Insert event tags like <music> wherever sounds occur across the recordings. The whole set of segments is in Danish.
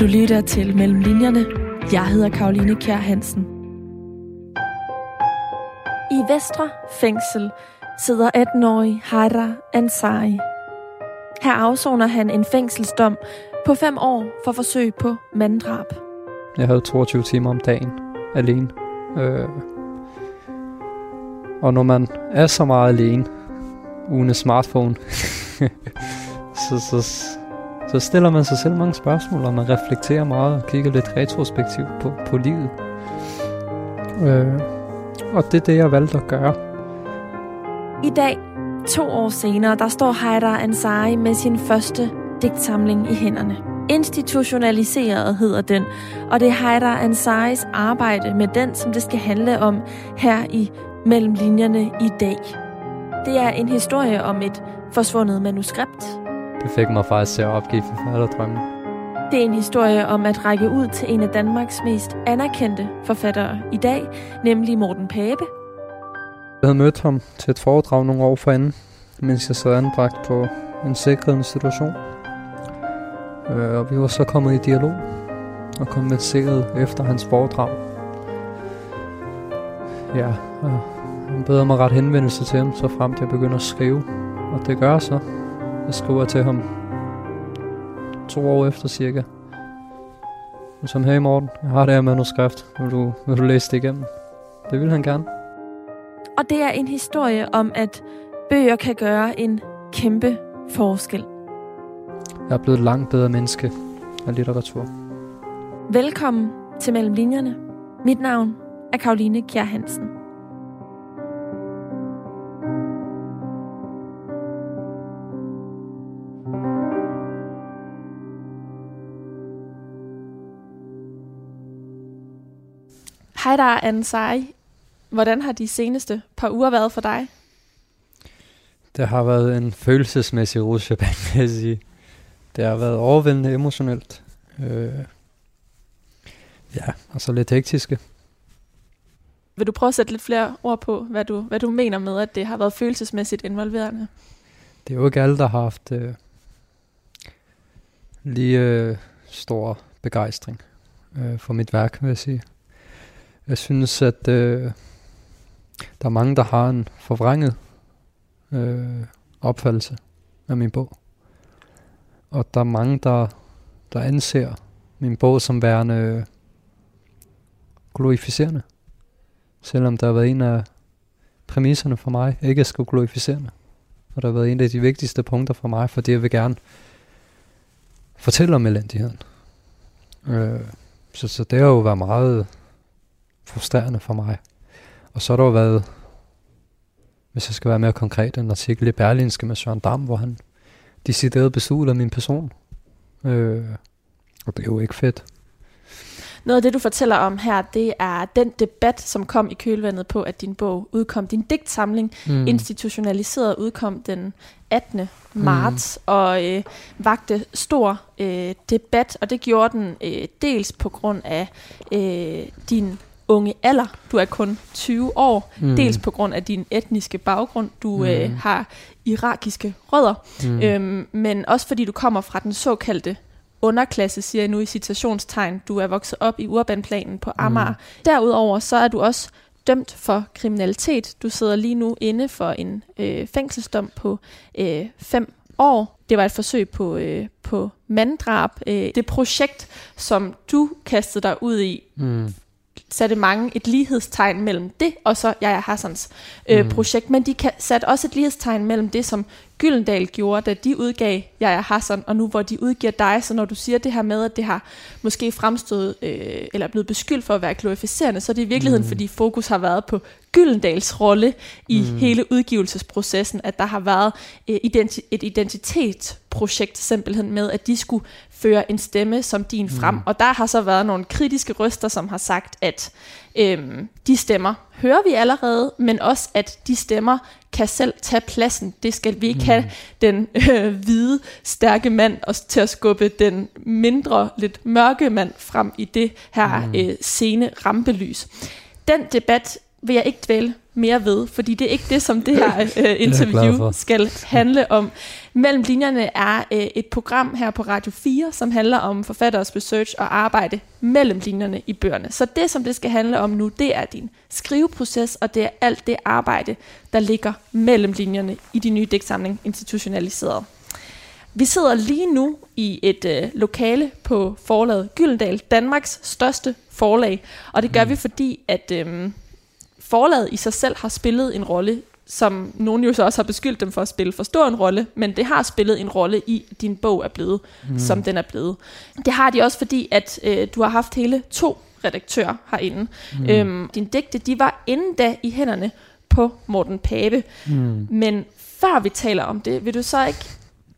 Du lytter til Mellem Linjerne. Jeg hedder Karoline Kjær Hansen. I Vestre Fængsel sidder 18-årig Haida Ansari. Her afsoner han en fængselsdom på fem år for forsøg på manddrab. Jeg havde 22 timer om dagen alene. Øh. Og når man er så meget alene, uden smartphone, <laughs> så, så, så stiller man sig selv mange spørgsmål, og man reflekterer meget og kigger lidt retrospektivt på, på livet. Øh. Og det er det, jeg valgte at gøre. I dag, to år senere, der står Haidar Ansari med sin første digtsamling i hænderne. Institutionaliseret hedder den, og det er Haidar Ansaris arbejde med den, som det skal handle om her i Mellem linjerne i dag. Det er en historie om et forsvundet manuskript. Det fik mig faktisk til at opgive forfatterdrømmen. Det er en historie om at række ud til en af Danmarks mest anerkendte forfattere i dag, nemlig Morten Pape. Jeg havde mødt ham til et foredrag nogle år forinden, mens jeg sad anbragt på en sikret institution. Øh, og vi var så kommet i dialog og kommenteret efter hans foredrag. Ja, og han beder mig ret henvendelse til ham, så frem til jeg begynder at skrive. Og det gør jeg så. Jeg skriver til ham to år efter cirka. Som, hey Morten, jeg har det her manuskript. Vil du, vil du læse det igennem? Det vil han gerne. Og det er en historie om, at bøger kan gøre en kæmpe forskel. Jeg er blevet et langt bedre menneske af litteratur. Velkommen til Mellem Linjerne. Mit navn er Karoline Kjær Hansen. Hej der, Ansari. Hvordan har de seneste par uger været for dig? Det har været en følelsesmæssig rutsjebane, vil jeg sige. Det har været overvældende emotionelt. Øh, ja, og så lidt hektiske. Vil du prøve at sætte lidt flere ord på, hvad du, hvad du mener med, at det har været følelsesmæssigt involverende? Det er jo ikke alle, der har haft øh, lige øh, stor begejstring øh, for mit værk, vil jeg sige. Jeg synes, at øh, der er mange, der har en forvrænget øh, opfattelse af min bog. Og der er mange, der, der anser min bog som værende øh, glorificerende. Selvom der har været en af præmisserne for mig, ikke at skulle glorificerende. Og der har været en af de vigtigste punkter for mig, fordi jeg vil gerne fortælle om elendigheden. Øh, så, så det har jo været meget frustrerende for mig. Og så har der jo været, hvis jeg skal være mere konkret, en artikel i Berlinske med Søren Dam, hvor han decideret besudler min person. Øh, og det er jo ikke fedt. Noget af det, du fortæller om her, det er den debat, som kom i kølvandet på, at din bog udkom. Din digtsamling, mm. institutionaliseret, udkom den 18. marts, mm. og øh, vagte stor øh, debat, og det gjorde den øh, dels på grund af øh, din unge alder. Du er kun 20 år. Mm. Dels på grund af din etniske baggrund. Du mm. øh, har irakiske rødder. Mm. Øhm, men også fordi du kommer fra den såkaldte underklasse, siger jeg nu i citationstegn. Du er vokset op i urbanplanen på Amager. Mm. Derudover så er du også dømt for kriminalitet. Du sidder lige nu inde for en øh, fængselsdom på øh, fem år. Det var et forsøg på, øh, på manddrab. Øh, det projekt, som du kastede dig ud i, mm satte mange et lighedstegn mellem det og så Jaja Hassans øh, mm. projekt, men de satte også et lighedstegn mellem det, som Gyldendal gjorde, da de udgav Jaja Hassan, og nu hvor de udgiver dig, så når du siger det her med, at det har måske fremstået, øh, eller blevet beskyldt for at være glorificerende, så er det i virkeligheden, mm. fordi fokus har været på Gyldendals rolle i mm. hele udgivelsesprocessen, at der har været øh, identi- et identitetsprojekt simpelthen med, at de skulle føre en stemme som din frem. Mm. Og der har så været nogle kritiske røster, som har sagt, at øhm, de stemmer hører vi allerede, men også at de stemmer kan selv tage pladsen. Det skal vi ikke mm. have den øh, hvide, stærke mand og til at skubbe den mindre, lidt mørke mand frem i det her mm. øh, scene rampelys. Den debat vil jeg ikke dvæle mere ved, fordi det er ikke det, som det her <laughs> øh, interview skal handle om. Mellem linjerne er øh, et program her på Radio 4, som handler om forfatteres research og arbejde mellem linjerne i bøgerne. Så det, som det skal handle om nu, det er din skriveproces, og det er alt det arbejde, der ligger mellem linjerne i din nye digtsamling institutionaliseret. Vi sidder lige nu i et øh, lokale på forlaget Gyldendal, Danmarks største forlag, og det gør mm. vi, fordi at... Øh, forlaget i sig selv har spillet en rolle, som nogen jo så også har beskyldt dem for at spille for stor en rolle, men det har spillet en rolle i, at din bog er blevet, mm. som den er blevet. Det har de også, fordi at øh, du har haft hele to redaktører herinde. Mm. Øhm, din digte, de var inden da i hænderne på Morten Pape. Mm. Men før vi taler om det, vil du så ikke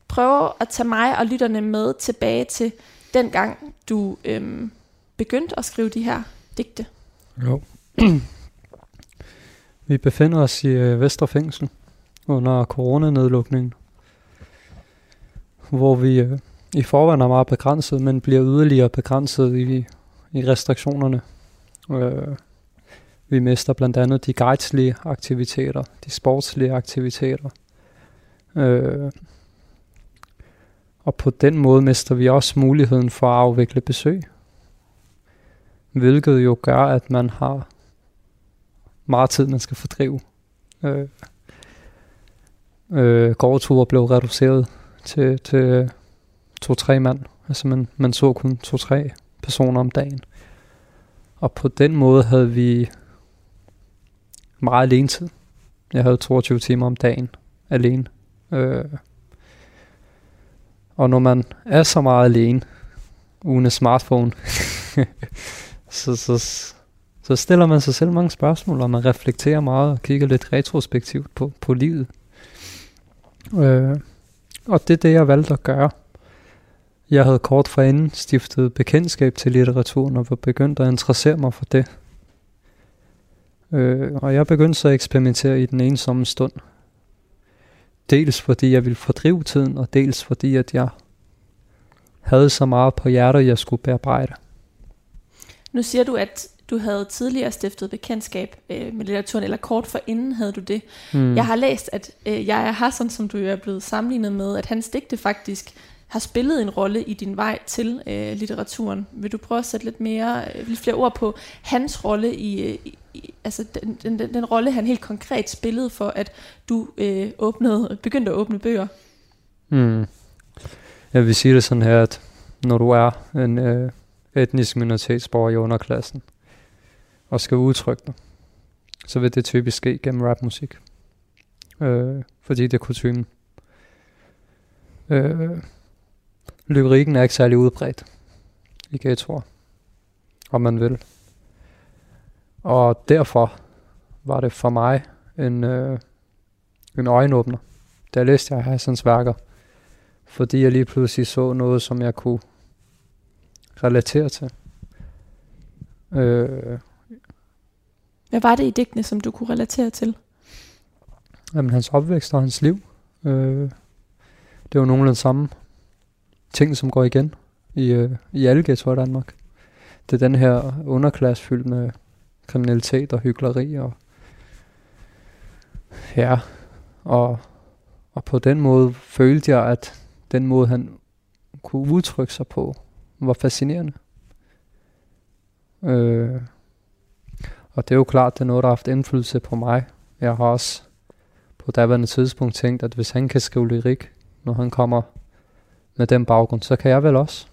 prøve at tage mig og lytterne med tilbage til den gang, du øhm, begyndte at skrive de her digte? Jo. Vi befinder os i øh, Vesterfængsel under coronanedlukningen, hvor vi øh, i forvejen er meget begrænset, men bliver yderligere begrænset i, i restriktionerne. Øh, vi mister blandt andet de guideslige aktiviteter, de sportslige aktiviteter. Øh, og på den måde mister vi også muligheden for at afvikle besøg. Hvilket jo gør, at man har meget tid, man skal fordrive. Øh, øh, gårdture blev reduceret til, til to-tre mand. Altså man, man så kun to-tre personer om dagen. Og på den måde havde vi meget alene tid. Jeg havde 22 timer om dagen alene. Øh, og når man er så meget alene, uden en smartphone, <laughs> så, så, så stiller man sig selv mange spørgsmål, og man reflekterer meget og kigger lidt retrospektivt på, på livet. Øh, og det er det, jeg valgte at gøre. Jeg havde kort forinden stiftet bekendtskab til litteraturen og var begyndt at interessere mig for det. Øh, og jeg begyndte så at eksperimentere i den ensomme stund. Dels fordi jeg ville fordrive tiden, og dels fordi at jeg havde så meget på hjertet, jeg skulle bearbejde. Nu siger du, at du havde tidligere stiftet bekendtskab øh, med litteraturen, eller kort for inden havde du det. Mm. Jeg har læst, at øh, jeg er Hassan, som du er blevet sammenlignet med, at hans digte faktisk har spillet en rolle i din vej til øh, litteraturen. Vil du prøve at sætte lidt mere, øh, lidt flere ord på hans rolle i, øh, i altså den, den, den, den rolle, han helt konkret spillede for, at du øh, åbnede, begyndte at åbne bøger? Mm. Jeg vil sige det sådan her, at når du er en øh, etnisk minoritetsborger i underklassen, og skal udtrykke dig, så vil det typisk ske gennem rapmusik. Øh, fordi det er kutumen. Øh, lyrikken er ikke særlig udbredt i ghettoer, om man vil. Og derfor var det for mig en, øh, en øjenåbner, da jeg læste jeg Hassans værker. Fordi jeg lige pludselig så noget, som jeg kunne relatere til. Øh, hvad var det i digtene, som du kunne relatere til? Jamen, hans opvækst og hans liv. Øh, det var nogle af de samme ting, som går igen i, øh, i alle ghettoer i Danmark. Det er den her underklasse fyldt med kriminalitet og hyggeleri og ja, og, og på den måde følte jeg, at den måde, han kunne udtrykke sig på, var fascinerende. Øh, og det er jo klart, det er noget, der har haft indflydelse på mig. Jeg har også på daværende tidspunkt tænkt, at hvis han kan skrive lyrik, når han kommer med den baggrund, så kan jeg vel også.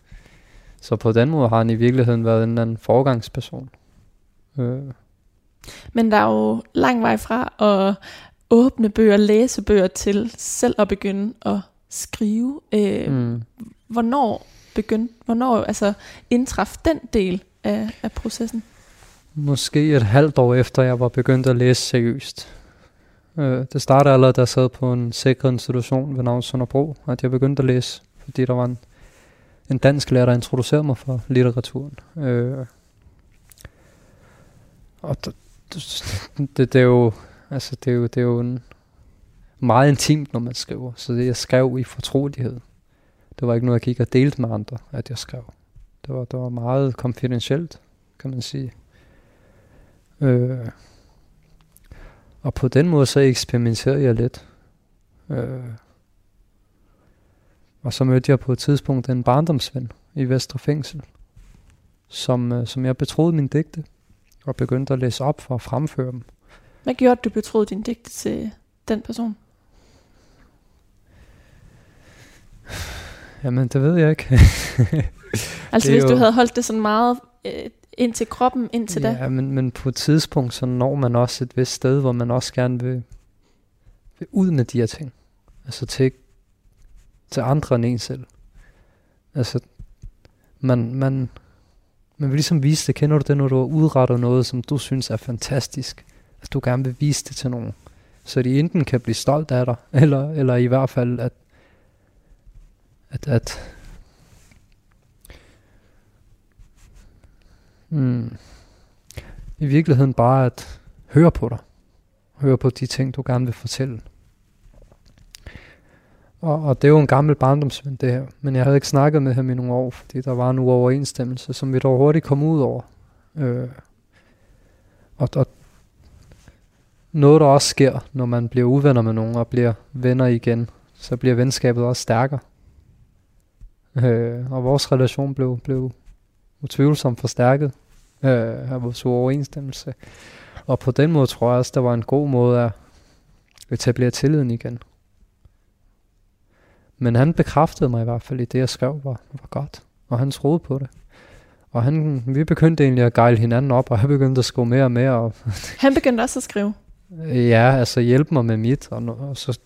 <laughs> så på den måde har han i virkeligheden været en anden forgangsperson. Øh. Men der er jo lang vej fra at åbne bøger, læse bøger til selv at begynde at skrive. Øh, mm. Hvornår begyndte, hvornår altså indtraf den del af, af processen? Måske et halvt år efter, jeg var begyndt at læse seriøst. Øh, det startede allerede, da jeg sad på en sikret institution ved navn Sønderbro, at jeg begyndte at læse, fordi der var en, en dansk lærer, der introducerede mig for litteraturen. Øh, og det, det, det, er jo, altså det er jo, det er jo en, meget intimt, når man skriver. Så det, jeg skrev i fortrolighed. Det var ikke noget, jeg gik og delte med andre, at jeg skrev. Det var, det var meget konfidentielt, kan man sige. Øh, og på den måde så eksperimenterede jeg lidt. Øh, og så mødte jeg på et tidspunkt en barndomsven i Vestre Fængsel, som, øh, som jeg betroede min digte, og begyndte at læse op for at fremføre dem. Hvad gjorde du betroede din digte til den person? Jamen, det ved jeg ikke. <laughs> altså hvis jo... du havde holdt det sådan meget øh, ind til kroppen indtil ja, da? Ja, men, men på et tidspunkt, så når man også et vist sted, hvor man også gerne vil, vil ud med de her ting. Altså til, til andre end en selv. Altså, man, man, man vil ligesom vise det. Kender du det, når du udretter noget, som du synes er fantastisk? At du gerne vil vise det til nogen. Så de enten kan blive stolt af dig, <laughs> eller, eller i hvert fald, at, at, at mm, i virkeligheden bare at høre på dig. Høre på de ting, du gerne vil fortælle. Og, og det er jo en gammel barndomsven, det her. Men jeg havde ikke snakket med ham i nogle år, fordi der var en uoverensstemmelse, som vi dog hurtigt kom ud over. Øh, og, og noget, der også sker, når man bliver uvenner med nogen og bliver venner igen, så bliver venskabet også stærkere. Øh, og vores relation blev, blev utvivlsomt forstærket øh, af vores uoverensstemmelse. Og på den måde tror jeg også, der var en god måde at etablere tilliden igen. Men han bekræftede mig i hvert fald i det, jeg skrev, var, var godt. Og han troede på det. Og han, vi begyndte egentlig at gejle hinanden op, og han begyndte at skrive mere og mere. Og <laughs> han begyndte også at skrive? Ja, altså hjælpe mig med mit, og, og så,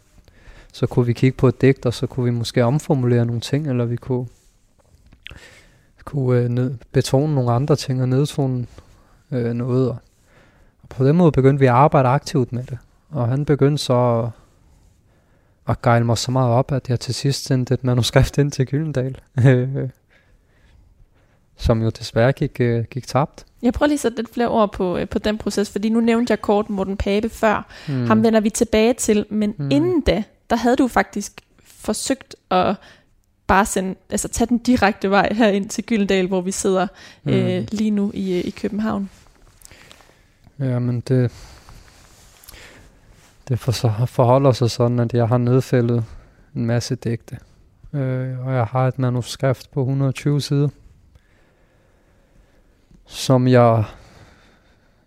så kunne vi kigge på et digt, og så kunne vi måske omformulere nogle ting, eller vi kunne, kunne øh, ned, betone nogle andre ting og nedtone øh, noget. Og, på den måde begyndte vi at arbejde aktivt med det. Og han begyndte så at, at gejle mig så meget op, at jeg til sidst sendte et manuskript ind til Gyldendal. <laughs> som jo desværre gik, øh, gik tabt. Jeg prøver lige at sætte lidt flere ord på, øh, på den proces, fordi nu nævnte jeg kort Morten Pape før. Mm. Ham vender vi tilbage til, men mm. inden da, der havde du faktisk forsøgt at bare sende, altså tage den direkte vej her ind til Gyldendal, hvor vi sidder mm. øh, lige nu i, øh, i København. Ja, men det, det for, forholder sig sådan, at jeg har nedfældet en masse digte. Øh, og jeg har et manuskript på 120 sider som jeg,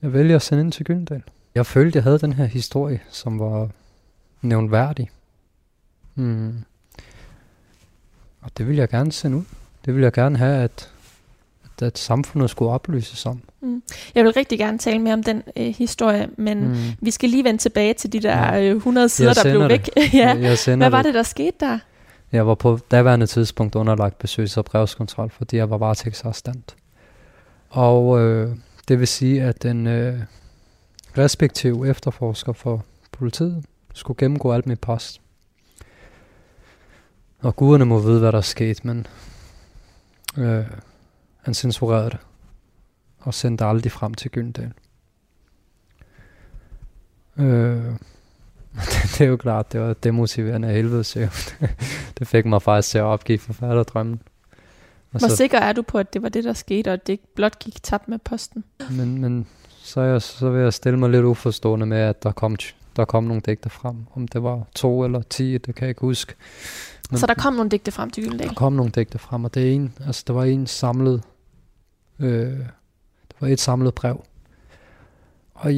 jeg vælger at sende ind til Gyldendal. Jeg følte, jeg havde den her historie, som var nævnværdig. Mm. Og det vil jeg gerne sende ud. Det vil jeg gerne have, at, at, at samfundet skulle oplyses om. Mm. Jeg vil rigtig gerne tale mere om den øh, historie, men mm. vi skal lige vende tilbage til de der øh, 100 sider, der blev væk. <laughs> ja. jeg, jeg Hvad var det. det, der skete der? Jeg var på daværende tidspunkt underlagt besøgs- og brevskontrol, fordi jeg var varetægtsarrestant. Og øh, det vil sige, at den øh, respektive efterforsker for politiet skulle gennemgå alt mit post. Og guderne må vide, hvad der er sket, men øh, han censurerede det og sendte aldrig frem til Gyldendal. Øh, <laughs> det er jo klart, det var demotiverende af helvede, så <laughs> det fik mig faktisk til at opgive forfatterdrømmen. Hvor så, sikker er du på, at det var det, der skete, og at det ikke blot gik tabt med posten? Men, men så, jeg, så vil jeg stille mig lidt uforstående med, at der kom, der kom nogle digte frem. Om det var to eller ti, det kan jeg ikke huske. Men, så der kom nogle digte frem til Gyldendal? Der kom nogle digte frem, og det er en, altså det var en samlet, øh, det var et samlet brev. Og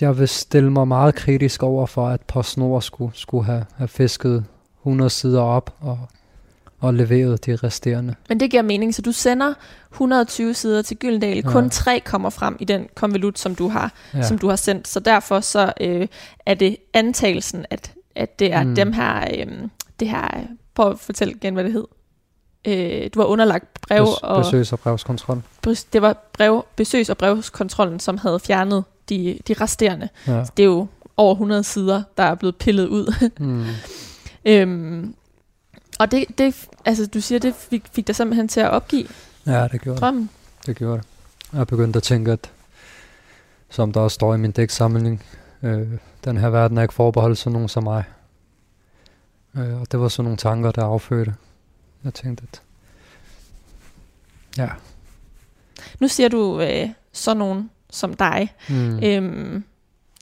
jeg vil stille mig meget kritisk over for, at PostNord skulle, skulle have, have fisket 100 sider op og og leveret de resterende. Men det giver mening, så du sender 120 sider til Gyldendal. Ja. Kun tre kommer frem i den konvolut, som du har, ja. som du har sendt. Så derfor så øh, er det antagelsen, at, at det er mm. dem her, øh, det her, prøv at fortælle igen, hvad det hed. Øh, du var underlagt brev Bes, og... Besøgs- og brevskontrol. Det var brev, besøgs- og brevskontrollen, som havde fjernet de, de resterende. Ja. Det er jo over 100 sider, der er blevet pillet ud. mm. <laughs> øhm, og det, det, altså du siger, det fik, fik dig simpelthen til at opgive Ja, det gjorde drømmen. det. Det gjorde det. Jeg begyndte at tænke, at som der også står i min dæksamling, øh, den her verden er ikke forbeholdt sådan nogen som mig. Øh, og det var sådan nogle tanker, der affødte. Jeg tænkte, at ja. Nu siger du øh, sådan nogle som dig. Mm. Øhm,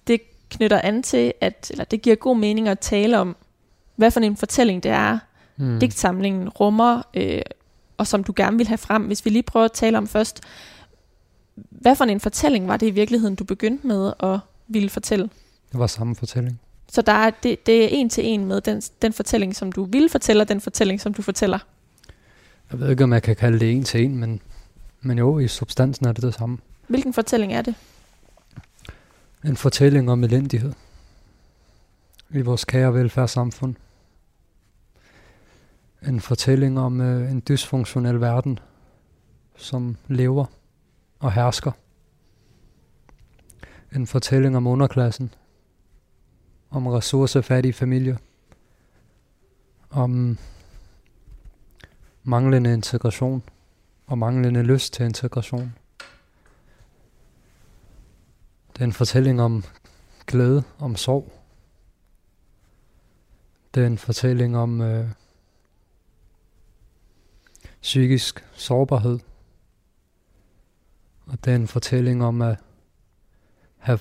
det knytter an til, at, eller det giver god mening at tale om, hvad for en fortælling det er, mm. digtsamlingen rummer, øh, og som du gerne vil have frem. Hvis vi lige prøver at tale om først, hvad for en fortælling var det i virkeligheden, du begyndte med at ville fortælle? Det var samme fortælling. Så der er, det, det er en til en med den, den fortælling, som du ville fortælle, og den fortælling, som du fortæller. Jeg ved ikke, om jeg kan kalde det en til en, men, men jo, i substansen er det det samme. Hvilken fortælling er det? En fortælling om elendighed i vores kære velfærdssamfund. En fortælling om øh, en dysfunktionel verden, som lever og hersker. En fortælling om underklassen, om ressourcefattige familier, om manglende integration og manglende lyst til integration. Det er en fortælling om glæde, om sorg. Det er en fortælling om øh, psykisk sårbarhed. Og det er en fortælling om at have,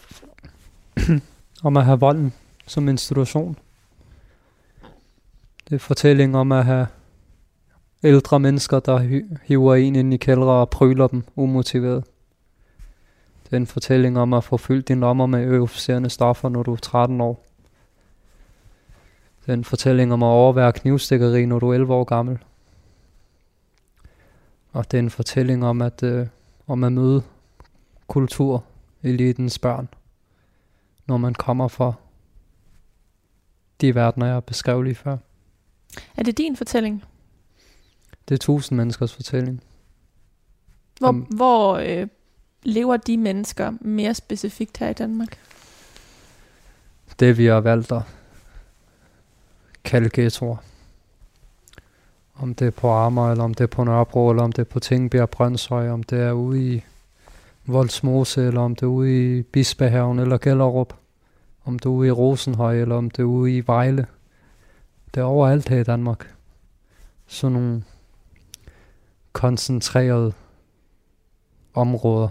<clears throat> om at have volden som institution. Det er en fortælling om at have ældre mennesker, der hiver en ind i kældre og pryler dem umotiveret. Det er en fortælling om at få fyldt dine lommer med euforiserende stoffer, når du er 13 år. Det er en fortælling om at overvære knivstikkeri, når du er 11 år gammel. Og det er en fortælling om at, øh, om at møde kultur, elitens børn, når man kommer fra de verdener, jeg beskrev lige før. Er det din fortælling? Det er tusind menneskers fortælling. Hvor, om, hvor øh, lever de mennesker mere specifikt her i Danmark? Det vi har valgt at kalde ghettoer. Om det er på Amager, eller om det er på Nørrebro, eller om det er på Tingbjerg Brøndshøj, om det er ude i Voldsmose, eller om det er ude i Bispehaven eller Gellerup, om det er ude i Rosenhøj, eller om det er ude i Vejle. Det er overalt her i Danmark. Sådan nogle koncentrerede områder,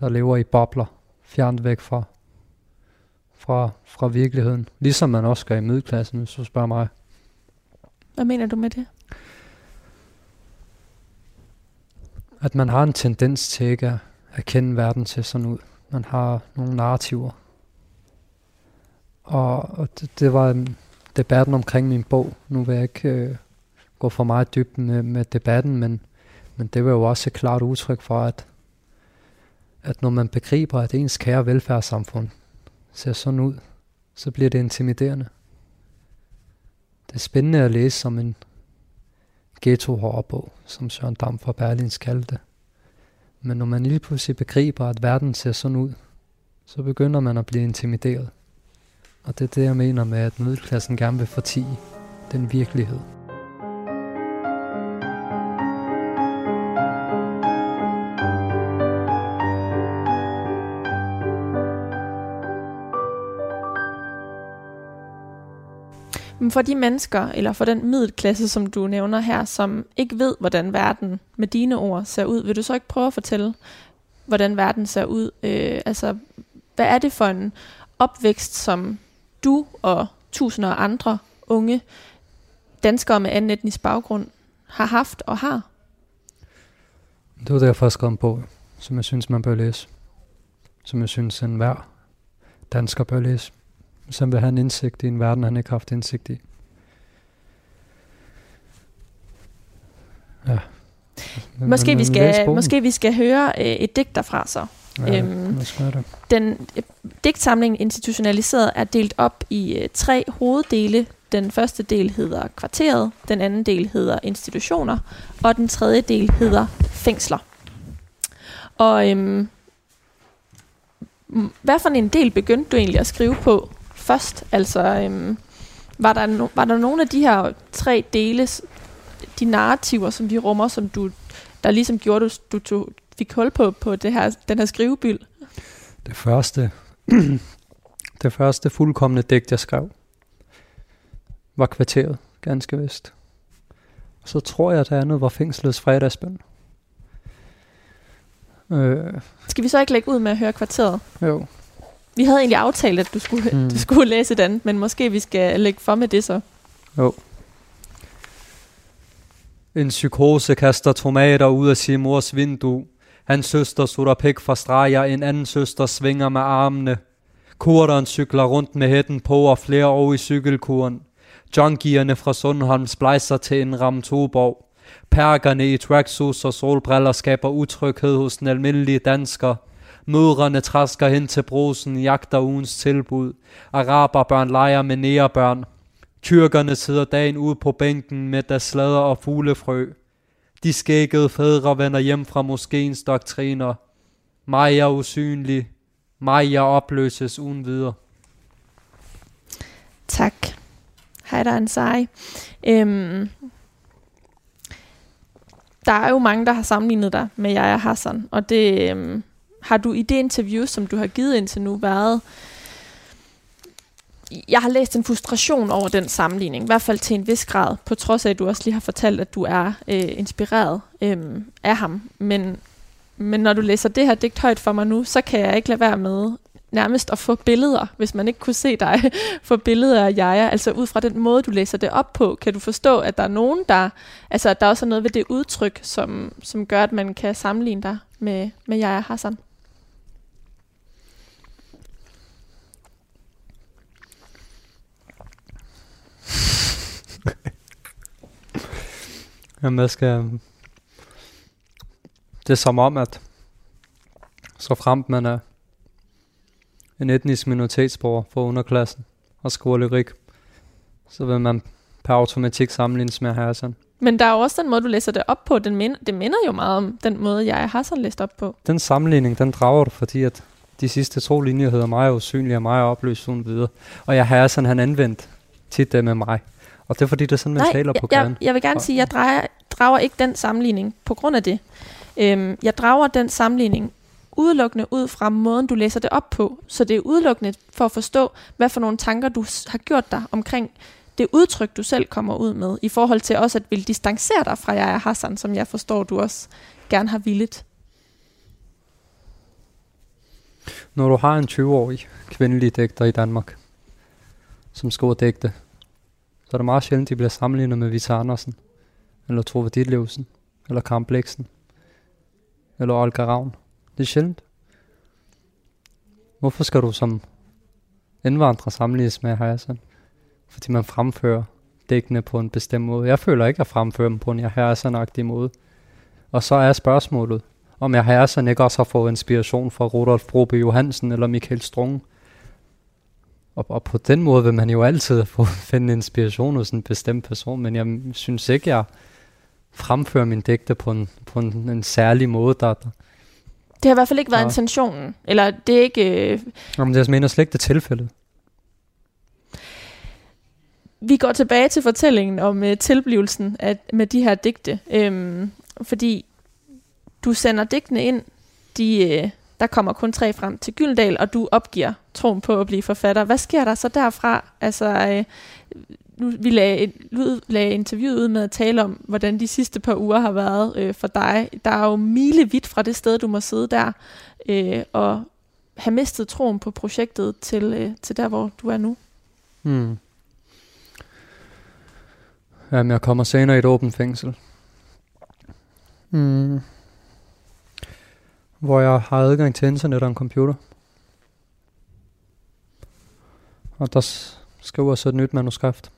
der lever i bobler, fjernt væk fra, fra, fra virkeligheden. Ligesom man også gør i middelklassen, hvis du spørger mig. Hvad mener du med det? At man har en tendens til ikke at, at kende verden til sådan ud. Man har nogle narrativer. Og, og det, det var øhm, debatten omkring min bog. Nu vil jeg ikke øh, gå for meget dybt med, med debatten, men, men det var jo også et klart udtryk for, at, at når man begriber, at ens kære velfærdssamfund ser sådan ud, så bliver det intimiderende. Det er spændende at læse som en ghetto hårdbog, som Søren Dam fra Berlins kaldte det. Men når man lige pludselig begriber, at verden ser sådan ud, så begynder man at blive intimideret. Og det er det, jeg mener med, at middelklassen gerne vil fortige den virkelighed. Men for de mennesker, eller for den middelklasse, som du nævner her, som ikke ved, hvordan verden med dine ord ser ud, vil du så ikke prøve at fortælle, hvordan verden ser ud? Øh, altså, hvad er det for en opvækst, som du og tusinder af andre unge danskere med anden etnisk baggrund har haft og har? Det var det, jeg først en bog, som jeg synes, man bør læse. Som jeg synes, enhver dansker bør læse som vil have en indsigt i en verden, han ikke har haft indsigt i. Ja. Men, måske, men, vi skal, måske vi skal høre øh, et digt derfra så. Ja, øhm, det. Den øh, digtsamling institutionaliseret er delt op i øh, tre hoveddele. Den første del hedder kvarteret, den anden del hedder institutioner, og den tredje del hedder fængsler. Og øhm, hvad for en del begyndte du egentlig at skrive på først? Altså, øhm, var, der no, var der nogle af de her tre dele, de narrativer, som de rummer, som du, der ligesom gjorde, du, du tog, fik hul på, på det her, den her skrivebyld? Det første, <clears throat> det første fuldkommende digt, jeg skrev, var kvarteret, ganske vist. Og så tror jeg, at der andet var fængslets fredagsbøn. Øh, Skal vi så ikke lægge ud med at høre kvarteret? jo. Vi havde egentlig aftalt, at du skulle, mm. Du skulle læse andet, men måske vi skal lægge for med det så. En psykose kaster tomater ud af sin mors vindue. Hans søster sutter pæk fra streger, en anden søster svinger med armene. Kurderen cykler rundt med hætten på og flere år i cykelkuren. Junkierne fra Sundholm splejser til en ramme Toborg. Perkerne i tracksuits og solbriller skaber utryghed hos den almindelige dansker. Mødrene træsker hen til brosen, jagter ugens tilbud. Araberbørn leger med nærebørn. Tyrkerne sidder dagen ude på bænken med deres slader og fuglefrø. De skækkede fædre vender hjem fra moskéens doktriner. Mig er usynlig. Mig er opløses uden videre. Tak. Hej, der Ansari. en sej. Øhm, der er jo mange, der har sammenlignet dig med Jaja Hassan, og det øhm, har du i det interview, som du har givet indtil nu, været... Jeg har læst en frustration over den sammenligning, i hvert fald til en vis grad, på trods af, at du også lige har fortalt, at du er øh, inspireret øh, af ham. Men, men når du læser det her digt højt for mig nu, så kan jeg ikke lade være med nærmest at få billeder, hvis man ikke kunne se dig, <laughs> få billeder af jeg. Altså ud fra den måde, du læser det op på, kan du forstå, at der er nogen, der... Altså at der også er noget ved det udtryk, som, som gør, at man kan sammenligne dig med, med Jaja Hassan. Jamen, jeg skal... Det er som om, at så fremt man er en etnisk minoritetsborger for underklassen og skriver lyrik, så vil man per automatik sammenlignes med Hassan. Men der er jo også den måde, du læser det op på. Den minder, det minder jo meget om den måde, Jaja Hassan læste op på. Den sammenligning, den drager du, fordi at de sidste to linjer hedder mig er usynlig og mig er opløst uden videre. Og jeg Hassan, han anvendt tit det med mig. Og det er fordi, det er sådan, man taler på jeg, jeg, jeg vil gerne sige, at jeg drager, drager ikke den sammenligning på grund af det. Øhm, jeg drager den sammenligning udelukkende ud fra måden, du læser det op på. Så det er udelukkende for at forstå, hvad for nogle tanker, du har gjort dig omkring det udtryk, du selv kommer ud med, i forhold til også at vil distancere dig fra Jaja Hassan, som jeg forstår, du også gerne har villet. Når du har en 20-årig kvindelig digter i Danmark, som skriver digte, så er det meget sjældent, de bliver sammenlignet med Vita Andersen, eller Tove Ditlevsen, eller Kampleksen, eller Olga Ravn. Det er sjældent. Hvorfor skal du som indvandrer sammenlignes med Hassan? Fordi man fremfører dækkene på en bestemt måde. Jeg føler ikke, at jeg fremfører dem på en Hassan-agtig måde. Og så er spørgsmålet, om jeg Hassan ikke også har fået inspiration fra Rudolf Brobe Johansen eller Michael Strunge. Og, og på den måde vil man jo altid <laughs> få finde inspiration hos en bestemt person, men jeg synes ikke, jeg fremfører min digte på en, på en, en særlig måde, der, der Det har i hvert fald ikke været Nå. intentionen. Eller det er ikke... Øh, Jamen, jeg mener slet ikke det tilfælde. vi går tilbage til fortællingen om øh, tilblivelsen af, med de her digte. Øhm, fordi du sender digtene ind, de, øh, der kommer kun tre frem til Gyldendal, og du opgiver troen på at blive forfatter. Hvad sker der så derfra? Altså, øh, nu, vi lagde, et, lagde interviewet ud med at tale om, hvordan de sidste par uger har været øh, for dig. Der er jo milevidt fra det sted, du må sidde der, øh, og have mistet troen på projektet til, øh, til der, hvor du er nu. Hmm. Jamen, jeg kommer senere i et åbent fængsel. Hmm. Hvor jeg har adgang til internet og en computer. Og der skriver så et nyt manuskript.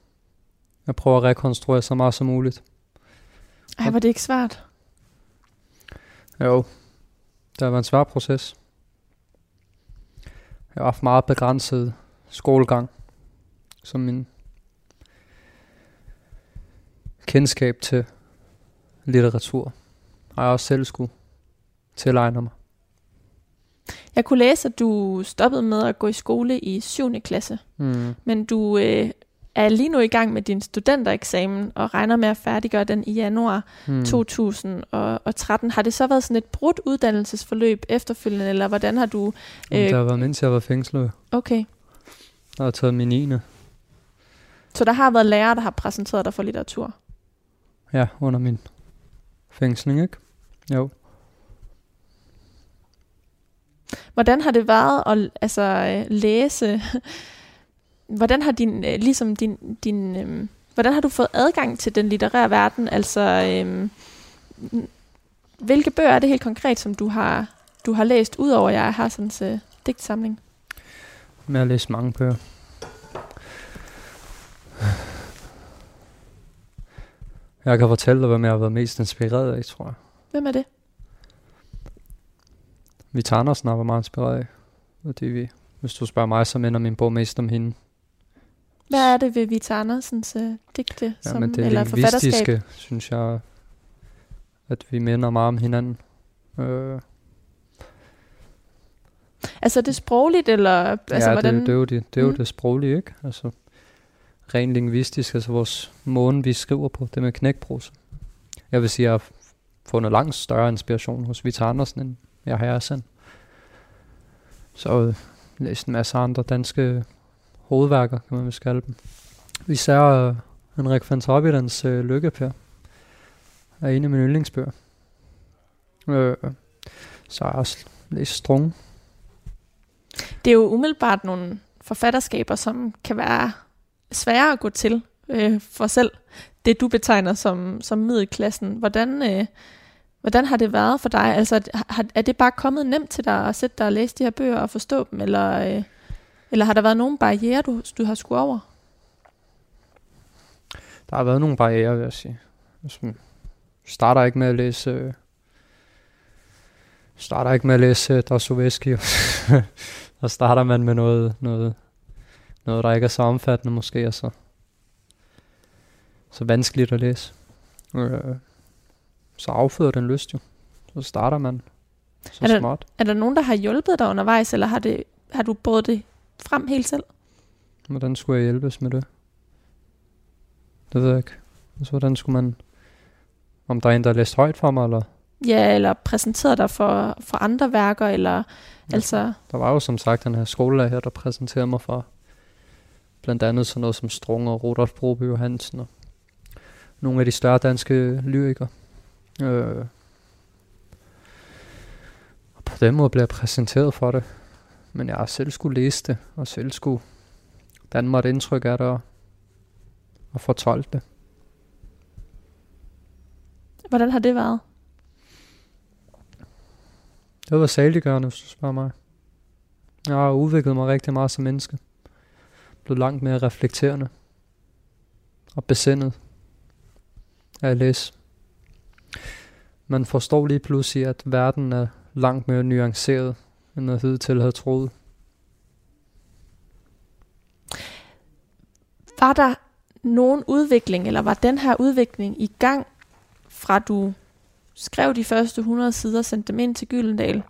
Jeg prøver at rekonstruere så meget som muligt. Ej, var det ikke svært? Jo, det været en svær proces. Jeg har haft meget begrænset skolegang, som min kendskab til litteratur har jeg også selv skulle tilegne mig. Jeg kunne læse, at du stoppede med at gå i skole i 7. klasse, Mm. men du øh, er lige nu i gang med din studentereksamen og regner med at færdiggøre den i januar Mm. mm. 2013. Har det så været sådan et brudt uddannelsesforløb efterfølgende, eller hvordan har du... Øh. Det har været, mens jeg var fængslet. okay, Jeg har taget min 9. så der har været lærere, der har præsenteret dig for litteratur. Ja, under min fængsling, ikke? Jo. Hvordan har det været at altså, øh, læse? <laughs> Hvordan har din, øh, ligesom din, din øhm, hvordan har du fået adgang til den litterære verden? Altså, øhm, hvilke bøger er det helt konkret, som du har, du har læst, udover jeg har sådan en uh, digtsamling? Jeg har læst mange bøger. Jeg kan fortælle dig, hvem jeg har været mest inspireret af, tror jeg. Hvem er det? Vita Andersen været meget inspireret af. Fordi vi, hvis du spørger mig, så minder min bog mest om hende. Hvad er det ved Vita Andersens uh, digte, Ja, som, men det eller forfatterskab? synes jeg, at vi minder meget om hinanden. Øh, Altså er det sprogligt, eller altså, ja, hvordan? det, det er jo det, det, er jo Mm. det sproglige, ikke? Altså, rent lingvistisk, altså vores måden, vi skriver på, det med knækprosa. Jeg vil sige, at jeg har fundet langt større inspiration hos Vita Andersen, end jeg har sendt. Så øh, læst en masse andre danske hovedværker, kan man vist kalde dem. Især øh, Henrik van Tobidans øh, Lykkepær er en af mine yndlingsbøger. Øh, så har jeg også læst Strunge. Det er jo umiddelbart nogle forfatterskaber, som kan være svære at gå til øh, for selv det, du betegner som, som middelklassen. Hvordan, øh, hvordan har det været for dig? Altså, har, er det bare kommet nemt til dig at sætte dig og læse de her bøger og forstå dem, eller, øh, eller har der været nogle barriere, du, du har skulle over? Der har været nogle barriere, vil jeg sige. Altså, jeg starter ikke med at læse... Øh, starter ikke med at læse øh, Dostoevsky. <laughs> og starter man med noget, noget, noget, der ikke er så omfattende måske, og så, så vanskeligt at læse. Øh, så afføder den lyst jo. Så starter man så Er der- smart. Er der nogen, der har hjulpet dig undervejs, eller har, det, har du båret det frem helt selv? Hvordan skulle jeg hjælpes med det? Det ved jeg ikke. Altså, hvordan skulle man... Om der er en, der har læst højt for mig, eller... Ja, eller præsenteret dig for, for andre værker, eller altså... Der var jo som sagt den her skolelærer her, der præsenterede mig for blandt andet sådan noget som Strung og Rudolf Broby Johansen og nogle af de større danske lyrikere. Øh. Og på den måde blev jeg præsenteret for det. Men jeg har selv skulle læse det, og selv skulle danne mig et indtryk af det, og, og fortolke det. Hvordan har det været? Det var saliggørende, hvis du spørger mig. Jeg har udviklet mig rigtig meget som menneske. Blevet langt mere reflekterende. Og besindet af at læse. Man forstår lige pludselig, at verden er langt mere nuanceret, end jeg hidtil havde troet. Var der nogen udvikling, eller var den her udvikling i gang, fra du skrev de første 100 sider, sendte dem ind til Gyldendal,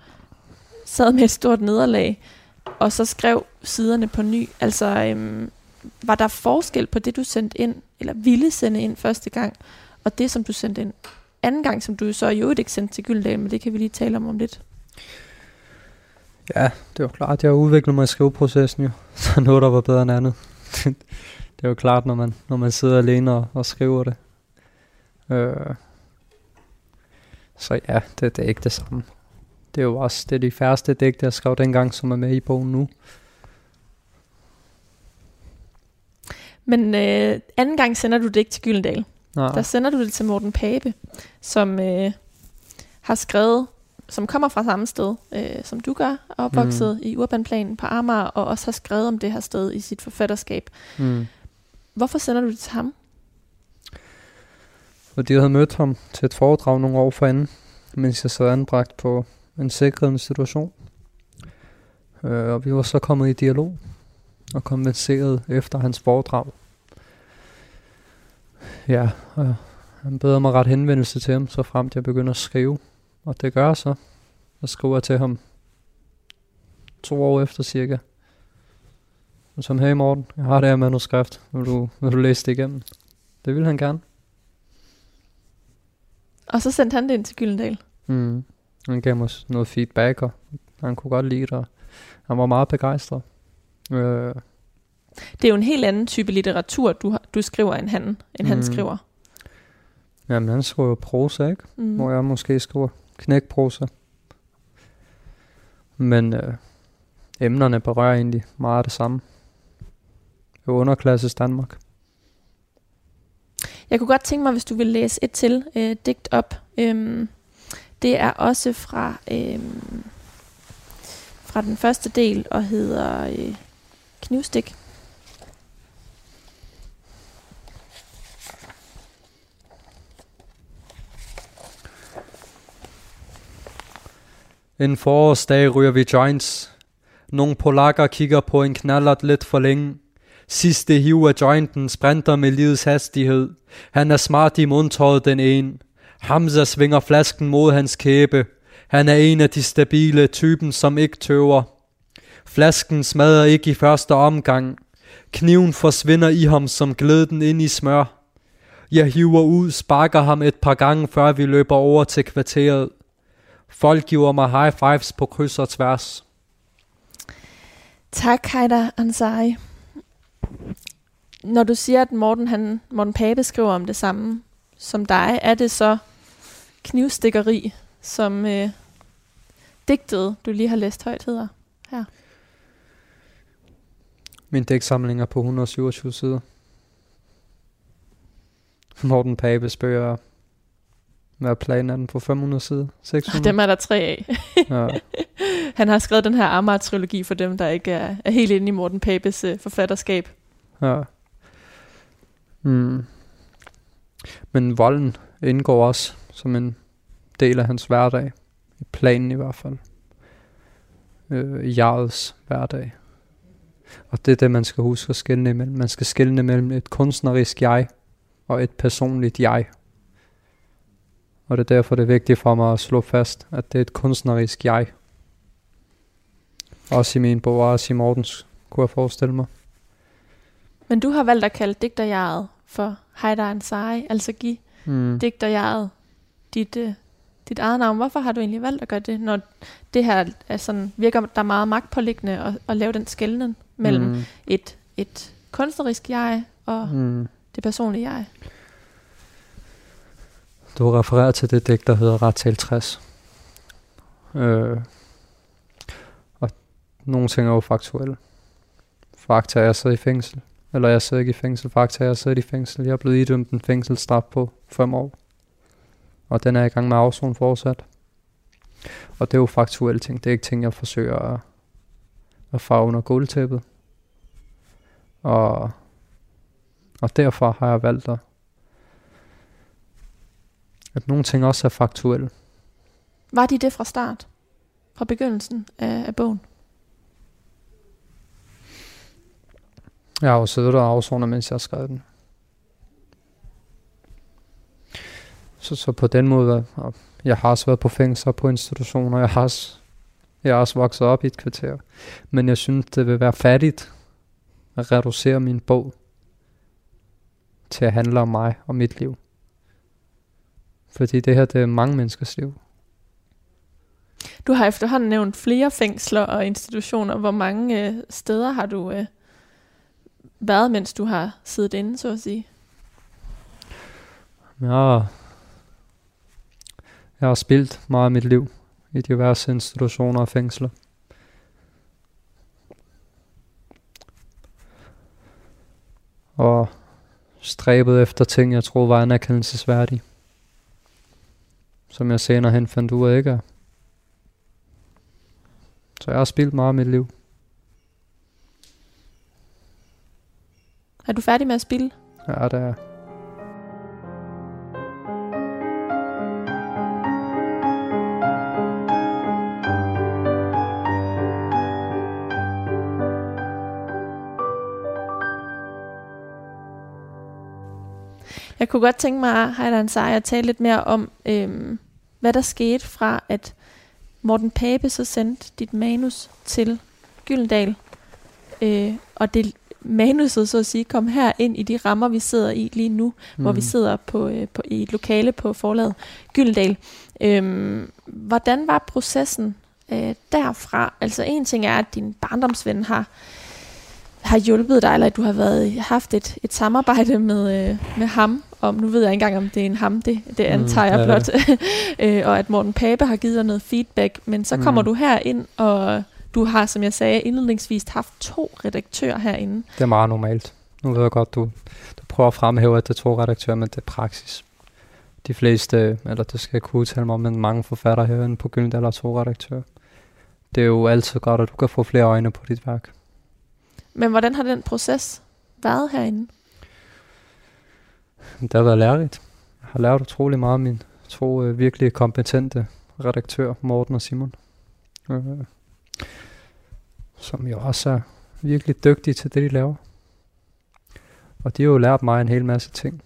sad med et stort nederlag, og så skrev siderne på ny? Altså, øhm, var der forskel på det, du sendte ind, eller ville sende ind første gang, og det, som du sendte ind anden gang, som du så i øvrigt ikke sendte til Gyldendal, men det kan vi lige tale om om lidt. Ja, det var klart, jeg har udviklet mig i skriveprocessen jo. <laughs> Så noget, der var bedre end andet. <laughs> det er jo klart, når man, når man sidder alene og, og skriver det. Øh. Så ja, det, det er ikke det samme. Det er jo også det er de færreste digte, jeg skrev dengang, som er med i bogen nu. Men øh, anden gang sender du ikke til Gyldendal. Nej, Der sender du det til Morten Pape, som øh, har skrevet, som kommer fra samme sted, øh, som du gør, opvokset mm. i Urbanplanen på Amager, og også har skrevet om det her sted i sit forfatterskab. mm. Hvorfor sender du det til ham? Fordi jeg havde mødt ham til et foredrag nogle år forinden, mens jeg sad anbragt på en sikret institution. Øh, og vi var så kommet i dialog og konverseret efter hans foredrag. Ja, og han beder mig ret henvendelse til ham, så frem til jeg begynder at skrive. Og det gør jeg så. Jeg skriver til ham to år efter cirka. Og som, hey Morten, jeg har det her manuskript. Vil du, vil du læse det igennem? Det vil han gerne. Og så sendte han det ind til Gyldendal. Mm. Han gav mig noget feedback, og han kunne godt lide det, han var meget begejstret. Øh, Det er jo en helt anden type litteratur, du, du skriver, end han, end mm. han skriver. jamen, han skriver prosa, ikke? Mm. Hvor jeg måske skriver knækprosa. Men øh, emnerne berører egentlig meget af det samme. Er underklasses Danmark. Jeg kunne godt tænke mig, hvis du vil læse et til øh, digt op. Øhm, det er også fra, øhm, fra den første del og hedder øh, Knivstik. En forårsdag ryger vi joints. Nogle polakker kigger på en knallert lidt for længe. Sidste hiv af jointen sprinter med livets hastighed. Han er smart i mundtøjet den ene. Hamza svinger flasken mod hans kæbe. Han er en af de stabile typen, som ikke tøver. Flasken smadrer ikke i første omgang. Kniven forsvinder i ham som glæden ind i smør. Jeg hiver ud, sparker ham et par gange, før vi løber over til kvarteret. Folk giver mig high fives på kryds og tværs. Tak, Heider Ansari. Når du siger, at Morten, han, Morten Pape skriver om det samme som dig, er det så knivstikkeri, som øh, digtet, du lige har læst højt, hedder her? Min dæksamling er på 127 sider. Morten Papes bøger hvad planen er den på 500 sider? 600? Dem er der tre af. ja. <laughs> Han har skrevet den her Amager-trilogi for dem, der ikke er, er helt inde i Morten Papes uh, forfatterskab. Ja. Mm. Men volden indgår også som en del af hans hverdag. I planen i hvert fald. Øh, Jarls hverdag. Og det er det, man skal huske at skille imellem. Man skal skille mellem et kunstnerisk jeg og et personligt jeg. Og det er derfor, det er vigtigt for mig at slå fast, at det er et kunstnerisk jeg. Også i min bog, også i Mortens, kunne jeg forestille mig. Men du har valgt at kalde digterjeget for Heider Ansari, altså give mm. digterjeget dit, uh, dit eget navn. Hvorfor har du egentlig valgt at gøre det, når det her er sådan, virker der meget magtpåliggende at, at lave den skældning mellem mm. et, et kunstnerisk jeg og mm. det personlige jeg? Du refererer til det digt, der hedder Rettal 60. Øh, og nogle ting er jo faktuelle. Fakta er, jeg sidder i fængsel. Eller jeg sidder ikke i fængsel. Fakta er, jeg sidder i fængsel. Jeg er blevet idømt en fængselsstraf på 5 år. Og den er i gang med afsonen fortsat. Og det er jo faktuelle ting. Det er ikke ting, jeg forsøger at, at farve under gulvtæppet. Og, og derfor har jeg valgt at at nogle ting også er faktuelle. Var de det fra start? Fra begyndelsen af, af bogen? Jeg har jo siddet og afsonet, mens jeg har skrevet den. Så, så på den måde, og jeg har også været på fængsler, på institutioner, jeg har også, jeg har også vokset op i et kvarter. Men jeg synes, det vil være fattigt at reducere min bog til at handle om mig og mit liv. Fordi det her, det er mange menneskers liv. Du har efterhånden nævnt flere fængsler og institutioner. Hvor mange øh, steder har du øh, været, mens du har siddet inde, så at sige? Ja, jeg har spildt meget af mit liv i diverse institutioner og fængsler. Og stræbet efter ting, jeg troede var anerkendelsesværdige som jeg senere hen fandt ud af ikke er. Så jeg har spillet meget af mit liv. Er du færdig med at spille? Ja, det er Jeg kunne godt tænke mig, Heiland Seier, at tale lidt mere om, øhm, hvad der skete fra, at Morten Pape så sendte dit manus til Gyldendal, øh, og det manuset, så at sige, kom her ind i de rammer, vi sidder i lige nu, mm. hvor vi mm. sidder på, øh, på, i et lokale på forlaget Gyldendal. Øhm, hvordan var processen øh, derfra? Altså en ting er, at din barndomsven har har hjulpet dig, eller at du har været, haft et, et samarbejde med, øh, med ham, om nu ved jeg ikke engang, om det er en ham, det, det antager mm, jeg blot, <laughs> øh, og at Morten Pape har givet dig noget feedback, men så kommer mm. du her ind, og du har, som jeg sagde indledningsvis, haft to redaktører herinde. Det er meget normalt. Nu ved jeg godt, du, du prøver at fremhæve, at det er to redaktører, men det er praksis. De fleste, eller det skal jeg kunne udtale mig om, men mange forfattere herinde på Gyldendal er to redaktører. Det er jo altid godt, at du kan få flere øjne på dit værk. Men hvordan har den proces været herinde? Det har været lærerigt. Jeg har lært utrolig meget af mine to øh, virkelig kompetente redaktører, Morten og Simon. Øh, som jo også er virkelig dygtige til det, de laver. Og de har jo lært mig en hel masse ting,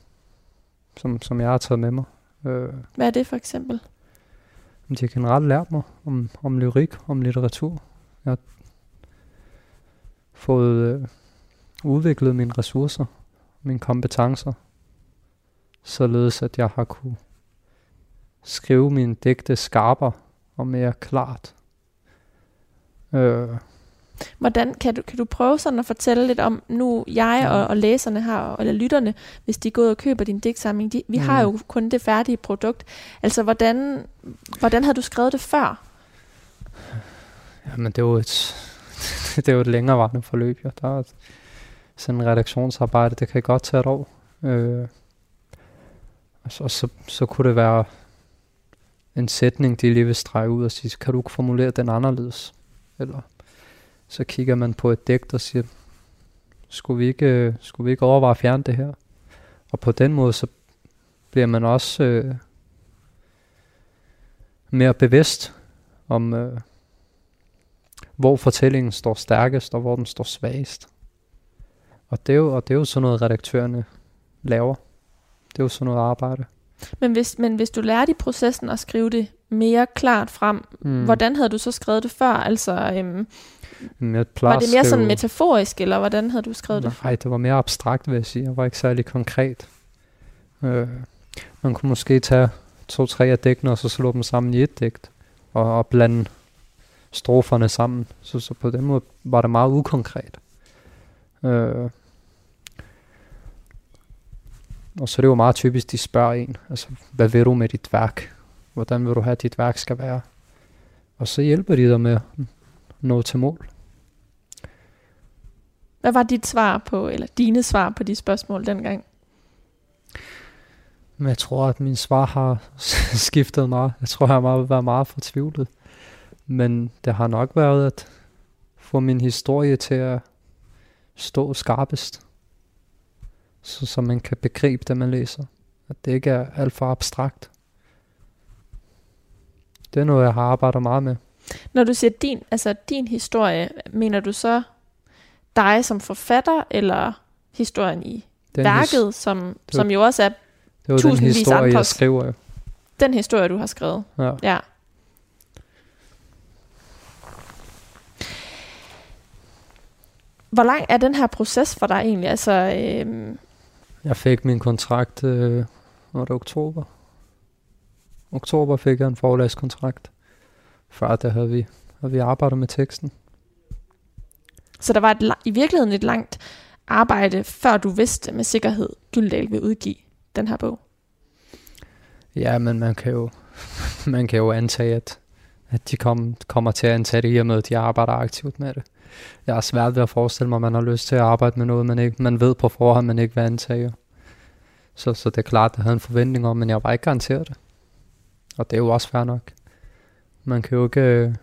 som, som jeg har taget med mig. Øh, Hvad er det for eksempel? De har generelt lært mig om, om lyrik, om litteratur. Jeg har fået øh, udviklet mine ressourcer, mine kompetencer, således at jeg har kunne skrive mine digte skarpere og mere klart. Øh, Hvordan kan du, kan du prøve sådan at fortælle lidt om, nu jeg og, og læserne her, eller lytterne, hvis de går ud og køber din digtsamling, de, vi mm. har jo kun det færdige produkt. Altså, hvordan, hvordan havde du skrevet det før? Jamen, det jo et, <laughs> det er jo et længerevarende forløb. Ja. Der er sådan en redaktionsarbejde, det kan godt tage et år. Øh, og så, så, så kunne det være en sætning, de lige vil strege ud og sige, kan du formulere den anderledes? Eller så kigger man på et digt og siger, skulle vi ikke, skulle vi ikke overveje at fjerne det her? Og på den måde, så bliver man også øh, mere bevidst om, øh, hvor fortællingen står stærkest, og hvor den står svagest. Og det er jo, og det er jo sådan noget, redaktørerne laver. Det er jo sådan noget arbejde. Men hvis, men hvis du lærte i processen at skrive det mere klart frem, mm. hvordan havde du så skrevet det før? Altså, øhm, jeg var det mere sådan metaforisk, eller hvordan havde du skrevet nej, det? Nej, det var mere abstrakt, vil jeg sige. Jeg var ikke særlig konkret. Øh, man kunne måske tage to-tre af dækkene, og så slå dem sammen i et digt, og, og blande stroferne sammen. Så, så på den måde var det meget ukonkret. Øh, og så er det jo meget typisk, de spørger en, altså, hvad vil du med dit værk? Hvordan vil du have, at dit værk skal være? Og så hjælper de dig med at nå til mål. Hvad var dit svar på, eller dine svar på de spørgsmål dengang? Men jeg tror, at min svar har <laughs> skiftet meget. Jeg tror, jeg har været meget fortvivlet. Men det har nok været at få min historie til at stå skarpest så, så man kan begribe det, man læser. At det ikke er alt for abstrakt. Det er noget, jeg har arbejdet meget med. Når du siger din, altså din historie, mener du så dig som forfatter, eller historien i den værket, his- som, var, som jo også er det var den historie, andre. jeg skriver. Den historie, du har skrevet. Ja. ja. Hvor lang er den her proces for dig egentlig? Altså, øhm, jeg fik min kontrakt, øh, var det oktober? Oktober fik jeg en forlagskontrakt. Før det havde vi, havde vi arbejdet med teksten. Så der var et, i virkeligheden et langt arbejde, før du vidste med sikkerhed, Gyldal vil udgive den her bog? Ja, men man kan jo, <laughs> man kan jo antage, at, at de kom, kommer til at antage det i og med, at de arbejder aktivt med det jeg er svært ved at forestille mig, at man har lyst til at arbejde med noget, man, ikke, man ved på forhånd, man ikke vil antage. Så, så det er klart, at jeg havde en forventning om, men jeg var ikke garanteret det. Og det er jo også fair nok. Man kan jo ikke øh,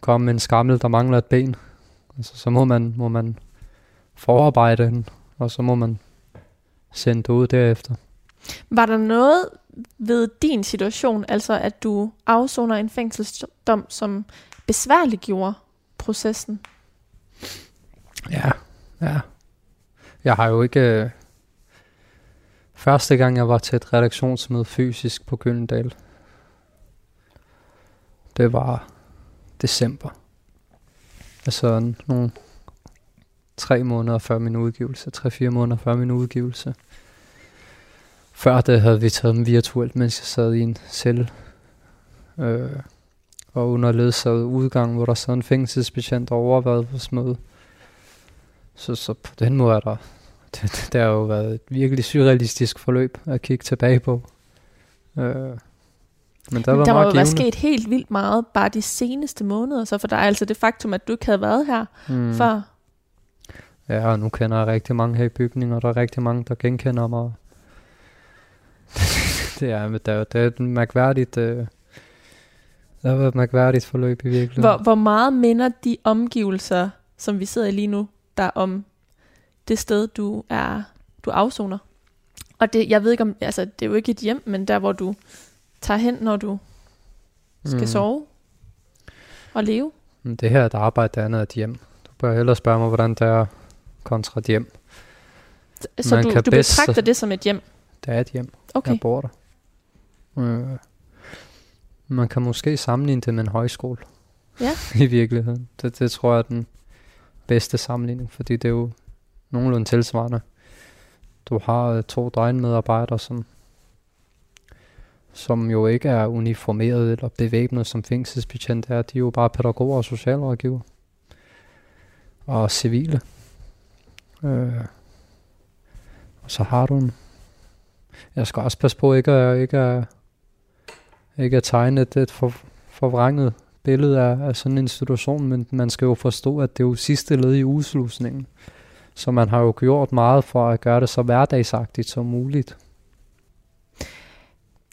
komme med en skammel, der mangler et ben. Altså, så må man, må man forarbejde den, og så må man sende det ud derefter. Var der noget ved din situation, altså at du afsoner en fængselsdom, som besværliggjorde processen? Ja, ja. Jeg har jo ikke... Øh, første gang jeg var til et redaktionsmøde fysisk på Gyldendal, det var december. Altså nogle tre måneder før min udgivelse, tre-fire måneder før min udgivelse. Før det havde vi taget dem virtuelt, mens jeg sad i en celle. Øh, og under ledsaget udgang, hvor der sad en fængselsbetjent og overvejede vores møde. Så, så på den måde er der, <laughs> det, det har jo været et virkelig surrealistisk forløb at kigge tilbage på. Øh, men der, men var der må jo være sket helt vildt meget bare de seneste måneder, så for dig altså det faktum, at du ikke havde været her mm. før. Ja, og nu kender jeg rigtig mange her i bygningen, og der er rigtig mange, der genkender mig. <laughs> det er, det er, det er et mærkværdigt, øh, det har været et mærkværdigt forløb i virkeligheden. Hvor, hvor meget minder de omgivelser, som vi sidder i lige nu, der om det sted, du er, du afsoner? Og det, jeg ved ikke om, altså det er jo ikke et hjem, men der hvor du tager hen, når du skal mm. sove og leve. Det her er et arbejde, der andet er et hjem. Du bør hellere spørge mig, hvordan det er kontra et hjem. Så Man du, du betragter det som et hjem? Det er et hjem. Okay. Jeg bor der. Øh, man kan måske sammenligne det med en højskole. Ja. <laughs> I virkeligheden. Det, det tror jeg er den bedste sammenligning, fordi det er jo nogenlunde tilsvarende. Du har øh, to døgnmedarbejdere, som som jo ikke er uniformeret eller bevæbnet som fængselsbetjent er. De er jo bare pædagoger og socialrådgiver. Og civile. Øh. Og så har du en... Jeg skal også passe på ikke at, ikke at, ikke at tegne et, et for, forvrænget billede af, af sådan en institution, men man skal jo forstå, at det er jo sidste led i udslusningen. Så man har jo gjort meget for at gøre det så hverdagsagtigt som muligt.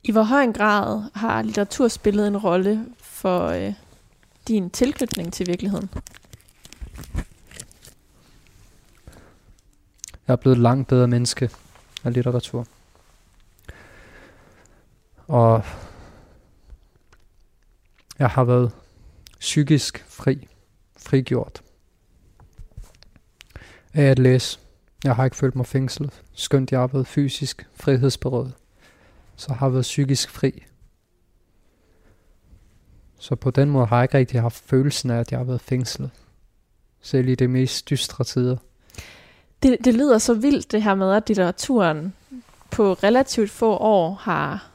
I hvor høj en grad har litteratur spillet en rolle for øh, din tilknytning til virkeligheden? Jeg er blevet et langt bedre menneske af litteratur. Og jeg har været psykisk fri, frigjort af at læse. Jeg har ikke følt mig fængslet, skønt jeg har været fysisk frihedsberøvet så har jeg været psykisk fri. Så på den måde har jeg ikke rigtig haft følelsen af, at jeg har været fængslet. Selv i det mest dystre tider. Det, det lyder så vildt, det her med, at litteraturen på relativt få år har,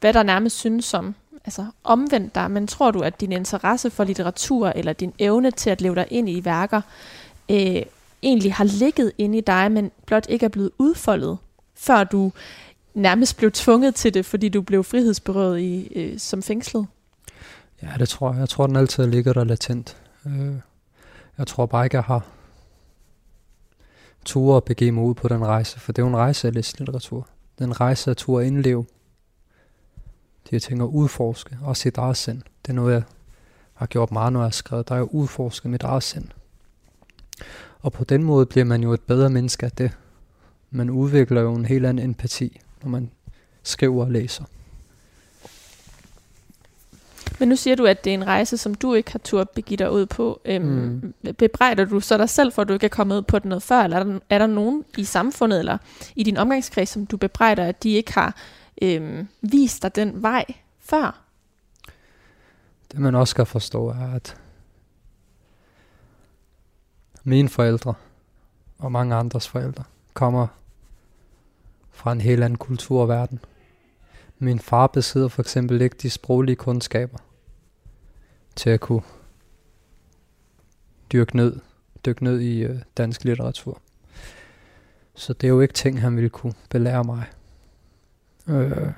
hvad der nærmest synes som, altså omvendt dig. Men tror du, at din interesse for litteratur, eller din evne til at leve dig ind i værker, øh, egentlig har ligget inde i dig, men blot ikke er blevet udfoldet, før du nærmest blev tvunget til det, fordi du blev frihedsberøvet i, øh, som fængslet? Ja, det tror jeg. Jeg tror, den altid ligger der latent. Øh, jeg tror bare ikke, jeg har tur at begive mig ud på den rejse, for det er jo en rejse af litteratur. Den rejse af tur at indleve. De her ting at udforske, også sit eget sind. Det er noget, jeg har gjort meget, når jeg har skrevet. Der er jo udforske mit eget sind. Og på den måde bliver man jo et bedre menneske af det. Man udvikler jo en helt anden empati når man skriver og læser. Men nu siger du, at det er en rejse, som du ikke har turt begive dig ud på. Øhm, mm. Bebrejder du så dig selv for, at du ikke er kommet ud på det noget før? Eller er der, er der nogen i samfundet eller i din omgangskreds, som du bebrejder, at de ikke har øhm, vist dig den vej før? Det man også skal forstå er, at mine forældre og mange andres forældre kommer fra en helt anden kultur og verden. Min far besidder for eksempel ikke de sproglige kundskaber til at kunne dyrke ned, dykke ned i øh, dansk litteratur. Så det er jo ikke ting, han ville kunne belære mig. Øh,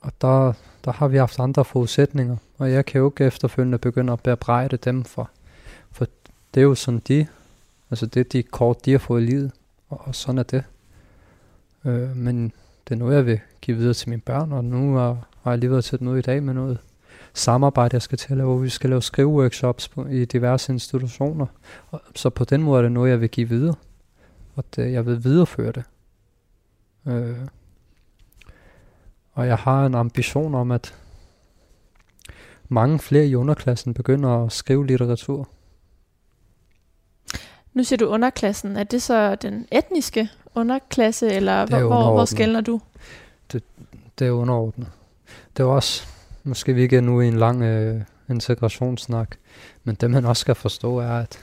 og der, der har vi haft andre forudsætninger, og jeg kan jo ikke efterfølgende begynde at bebrejde dem for, for det er jo sådan de, altså det er de kort, de har fået i livet, og, og sådan er det. Øh, men det er noget, jeg vil give videre til mine børn, og nu har, har jeg lige været til et møde i dag med noget samarbejde, jeg skal til at lave, hvor vi skal lave skriveworkshops på, i diverse institutioner. Og, så på den måde er det noget, jeg vil give videre, og det, jeg vil videreføre det. Øh, og jeg har en ambition om, at mange flere i underklassen begynder at skrive litteratur. Nu siger du underklassen. Er det så den etniske underklasse, eller hvor, hvor, hvor skældner du? Det, det er underordnet. Det er også, måske vi ikke er nu i en lang øh, integrationssnak, men det man også skal forstå er, at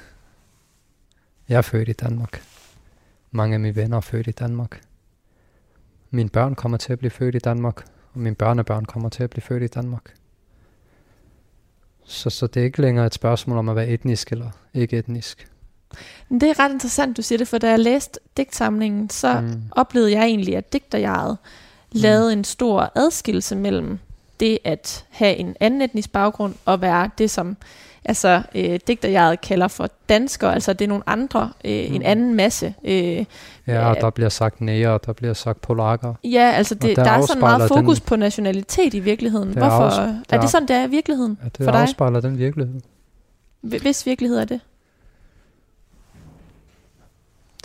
jeg er født i Danmark. Mange af mine venner er født i Danmark. Mine børn kommer til at blive født i Danmark, og mine børnebørn kommer til at blive født i Danmark. Så, så det er ikke længere et spørgsmål om at være etnisk eller ikke etnisk. Det er ret interessant, du siger det, for da jeg læste digtsamlingen, så mm. oplevede jeg egentlig, at digterjaret mm. lavede en stor adskillelse mellem det at have en anden etnisk baggrund og være det, som altså, øh, digterjaret kalder for danskere. Altså det er nogle andre, øh, mm. en anden masse. Øh, ja, og der bliver sagt næger, og der bliver sagt polakker. Ja, altså det, der, der er sådan meget fokus den, på nationalitet i virkeligheden. Hvorfor? Afs, er det sådan, det er i virkeligheden ja, det for dig? afspejler den virkelighed. Hvis virkelighed er det?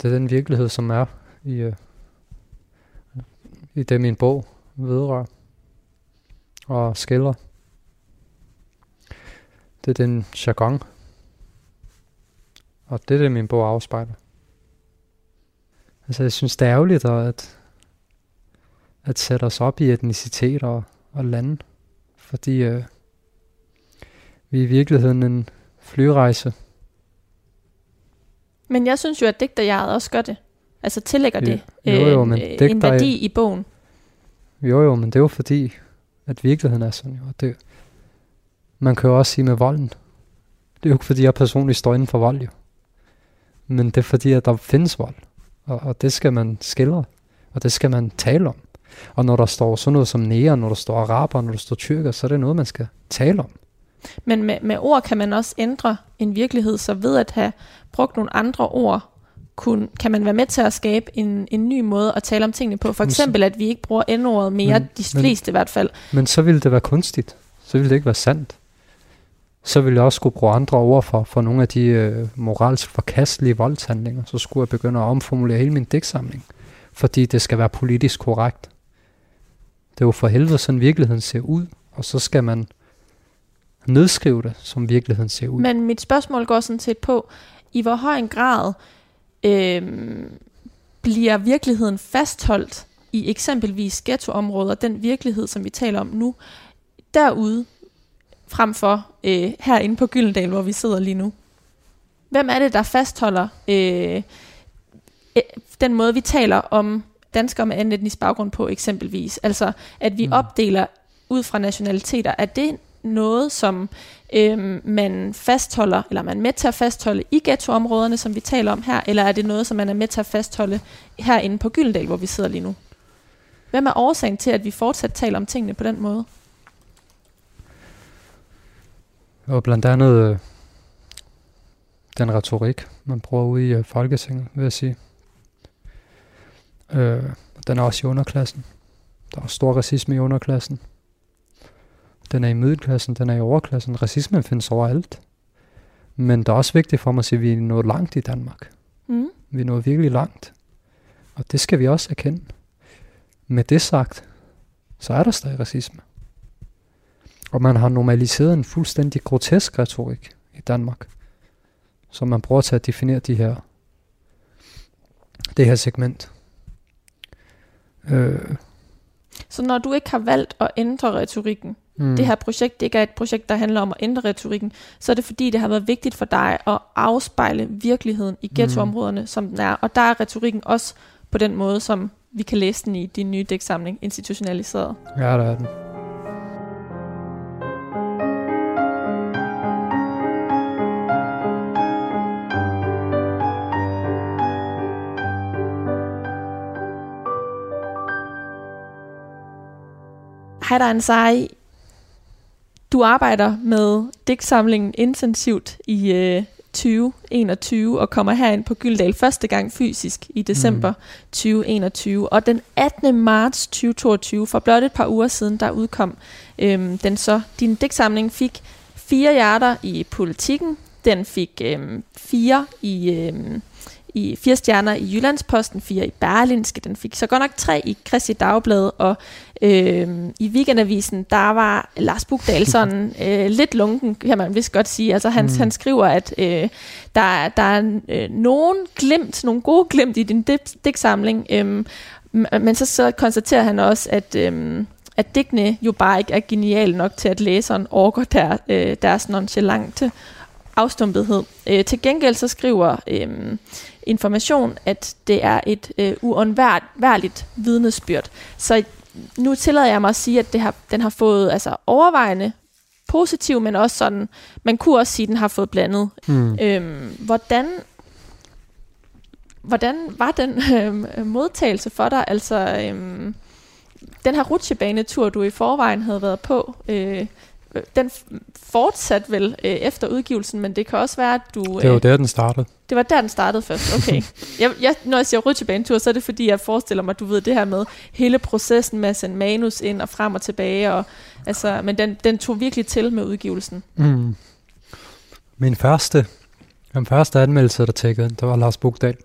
Det er den virkelighed, som er i, øh, i det, min bog vedrører og skiller. Det er den jargon. Og det er det, min bog afspejler. Altså, jeg synes, det er ærgerligt at, at sætte os op i etnicitet og, og lande. Fordi øh, vi er i virkeligheden en flyrejse. Men jeg synes jo, at digterjaret også gør det. Altså tillægger det jo, jo, øh, men en værdi i bogen. Jo, jo, men det er jo fordi, at virkeligheden er sådan. Jo. Det, man kan jo også sige med volden. Det er jo ikke fordi, jeg personligt står inden for vold, jo. Men det er fordi, at der findes vold. Og, og det skal man skildre. Og det skal man tale om. Og når der står sådan noget som nære, når der står araber, når der står tyrker, så er det noget, man skal tale om. Men med, med ord kan man også ændre en virkelighed, så ved at have brugt nogle andre ord, kun, kan man være med til at skabe en, en ny måde at tale om tingene på. For eksempel, at vi ikke bruger endordet mere, men, de fleste men, i hvert fald. Men så ville det være kunstigt. Så ville det ikke være sandt så ville jeg også skulle bruge andre ord for, for nogle af de øh, moralsk forkastelige voldshandlinger. Så skulle jeg begynde at omformulere hele min digtsamling, fordi det skal være politisk korrekt. Det er jo for helvede sådan virkeligheden ser ud, og så skal man nedskrive det, som virkeligheden ser ud. Men mit spørgsmål går sådan set på, i hvor høj en grad øh, bliver virkeligheden fastholdt i eksempelvis ghettoområder, den virkelighed, som vi taler om nu, derude, frem for øh, herinde på Gyldendal, hvor vi sidder lige nu? Hvem er det, der fastholder øh, øh, den måde, vi taler om danskere med anden etnisk baggrund på eksempelvis? Altså, at vi mm. opdeler ud fra nationaliteter. Er det noget, som øh, man fastholder, eller man er med til at fastholde i ghettoområderne, som vi taler om her, eller er det noget, som man er med til at fastholde herinde på Gyldendal, hvor vi sidder lige nu? Hvem er årsagen til, at vi fortsat taler om tingene på den måde? Og blandt andet øh, den retorik, man bruger ude i øh, Folketinget, vil jeg sige. Øh, den er også i underklassen. Der er stor racisme i underklassen. Den er i middelklassen, den er i overklassen. Racismen findes overalt. Men det er også vigtigt for mig at sige, at vi er nået langt i Danmark. Mm. Vi er nået virkelig langt. Og det skal vi også erkende. Med det sagt, så er der stadig racisme. Og man har normaliseret en fuldstændig grotesk retorik i Danmark, som man bruger til at definere de her, det her segment. Øh. Så når du ikke har valgt at ændre retorikken, mm. det her projekt det ikke er et projekt, der handler om at ændre retorikken, så er det fordi, det har været vigtigt for dig at afspejle virkeligheden i ghettoområderne, mm. som den er. Og der er retorikken også på den måde, som vi kan læse den i din nye dæksamling, institutionaliseret. Ja, der er den. Hej der, Ansari. Du arbejder med digtsamlingen intensivt i øh, 2021 og kommer herind på Gyldal første gang fysisk i december mm. 2021. Og den 18. marts 2022, for blot et par uger siden, der udkom øhm, den så. Din digtsamling fik fire hjerter i politikken. Den fik øhm, fire i... Øhm, i fire stjerner i Jyllandsposten, fire i Berlinske, den fik så godt nok tre i Kristi Dagblad, og øh, i Weekendavisen, der var Lars Bugdal sådan <laughs> øh, lidt lunken, kan man vist godt sige. Altså han, mm. han skriver, at øh, der, der er øh, nogen glimt, nogle gode glimt i din digtsamling, øh, men så, så konstaterer han også, at... Øh, at digtene jo bare ikke er geniale nok til, at læseren overgår der, øh, deres nonchalante afstumpethed. Øh, til gengæld så skriver øh, information, at det er et øh, uundværligt vidnesbyrd. Så nu tillader jeg mig at sige, at det har, den har fået altså, overvejende positiv, men også sådan, man kunne også sige, at den har fået blandet. Mm. Øhm, hvordan hvordan var den <laughs> øh, modtagelse for dig? Altså, øh, den her rutsjebanetur, du i forvejen havde været på, øh, den fortsatte vel øh, efter udgivelsen, men det kan også være, at du... Øh, det var der, den startede. Det var der, den startede først, okay. <laughs> jeg, jeg, når jeg siger rutsjebanetur, så er det fordi, jeg forestiller mig, du ved det her med hele processen med at sende manus ind og frem og tilbage, og, altså, men den, den tog virkelig til med udgivelsen. Mm. Min første, den første anmeldelse, der tækkede, det var Lars Bugdal.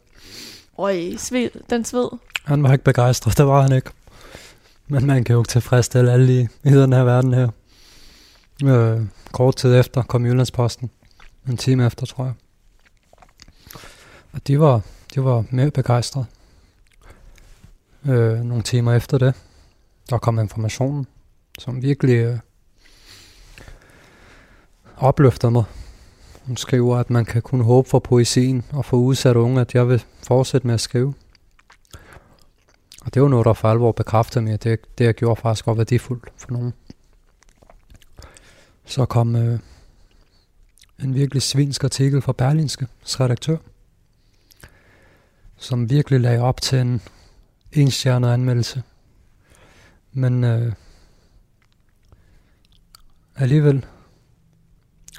Øj, sved, den sved. Han var ikke begejstret, <laughs> det var han ikke. Men man kan jo ikke tilfredsstille alle i, i den her verden her. Øh, kort tid efter kom Jyllandsposten. En time efter, tror jeg. Og de var, de var mere begejstrede. Øh, nogle timer efter det, der kom informationen, som virkelig øh, opløftede mig. Hun skriver, at man kan kun håbe for poesien og for udsatte unge, at jeg vil fortsætte med at skrive. Og det var noget, der for alvor bekræftede mig, at det, det jeg gjorde faktisk var værdifuldt for nogen. Så kom øh, en virkelig svinsk artikel fra Berlinske redaktør, som virkelig lagde op til en enstjernet anmeldelse. Men øh, alligevel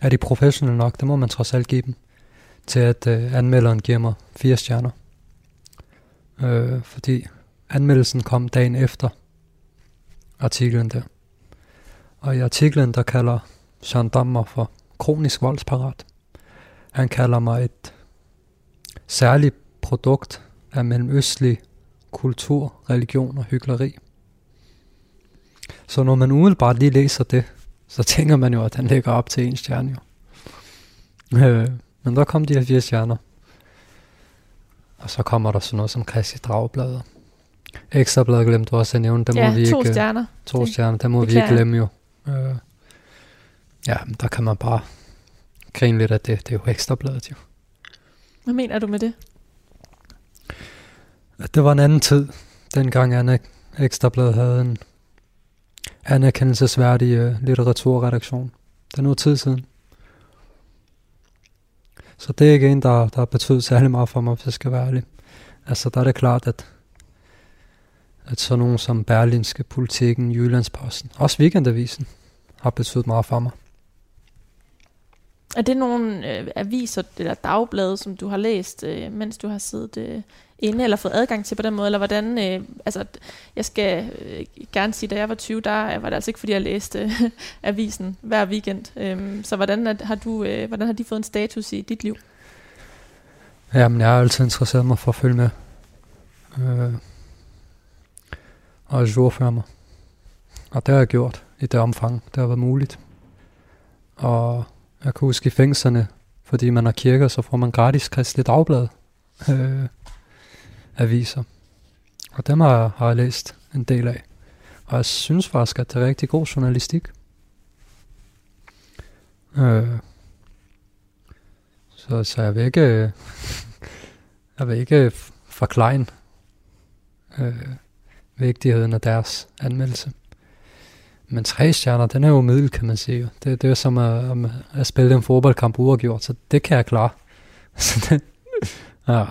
er de professionelle nok, det må man trods alt give dem, til at øh, anmelderen giver mig fire stjerner. Øh, fordi anmeldelsen kom dagen efter artiklen der. Og i artiklen, der kalder gendarmer for kronisk voldsparat. Han kalder mig et særligt produkt af mellemøstlig kultur, religion og hyggeleri. Så når man umiddelbart lige læser det, så tænker man jo, at den ligger op til en stjerne. Jo. Øh, men der kom de her fire stjerner. Og så kommer der sådan noget som Christi Dragbladet. Ekstrabladet glemte du også at nævne. Der ja, må vi to ikke, stjerner. To stjerner, der må vi ikke glemme jo. Øh, ja, men der kan man bare grine lidt af det. Det er jo ekstrabladet jo. Hvad mener du med det? At det var en anden tid, dengang Anna Ekstrabladet havde en anerkendelsesværdig uh, litteraturredaktion. Det er noget tid siden. Så det er ikke en, der, der betydet særlig meget for mig, hvis jeg skal være ærlig. Altså, der er det klart, at, at sådan nogen som Berlinske, Politikken, Jyllandsposten, også Weekendavisen, har betydet meget for mig. Er det nogle øh, aviser eller dagblade, som du har læst, øh, mens du har siddet øh, inde, eller fået adgang til på den måde, eller hvordan, øh, altså, jeg skal øh, gerne sige, da jeg var 20, der var det altså ikke, fordi jeg læste øh, avisen hver weekend. Øh, så hvordan er, har du, øh, hvordan har de fået en status i dit liv? Jamen, jeg har altid interesseret mig for at følge med. Øh, og jordføre mig. Og det har jeg gjort i det omfang, det har været muligt. Og jeg kan huske i fængslerne, fordi man har kirker, så får man gratis kristligt dagblad. Øh, aviser. Og dem har, har jeg læst en del af. Og jeg synes faktisk, at det er rigtig god journalistik. Øh, så, så jeg vil ikke, <laughs> jeg vil ikke forklejne øh, vigtigheden af deres anmeldelse. Men tre stjerner, den er jo middel, kan man sige. Det, det er som at, at spille en fodboldkamp uafgjort, så det kan jeg klare. <laughs> ja.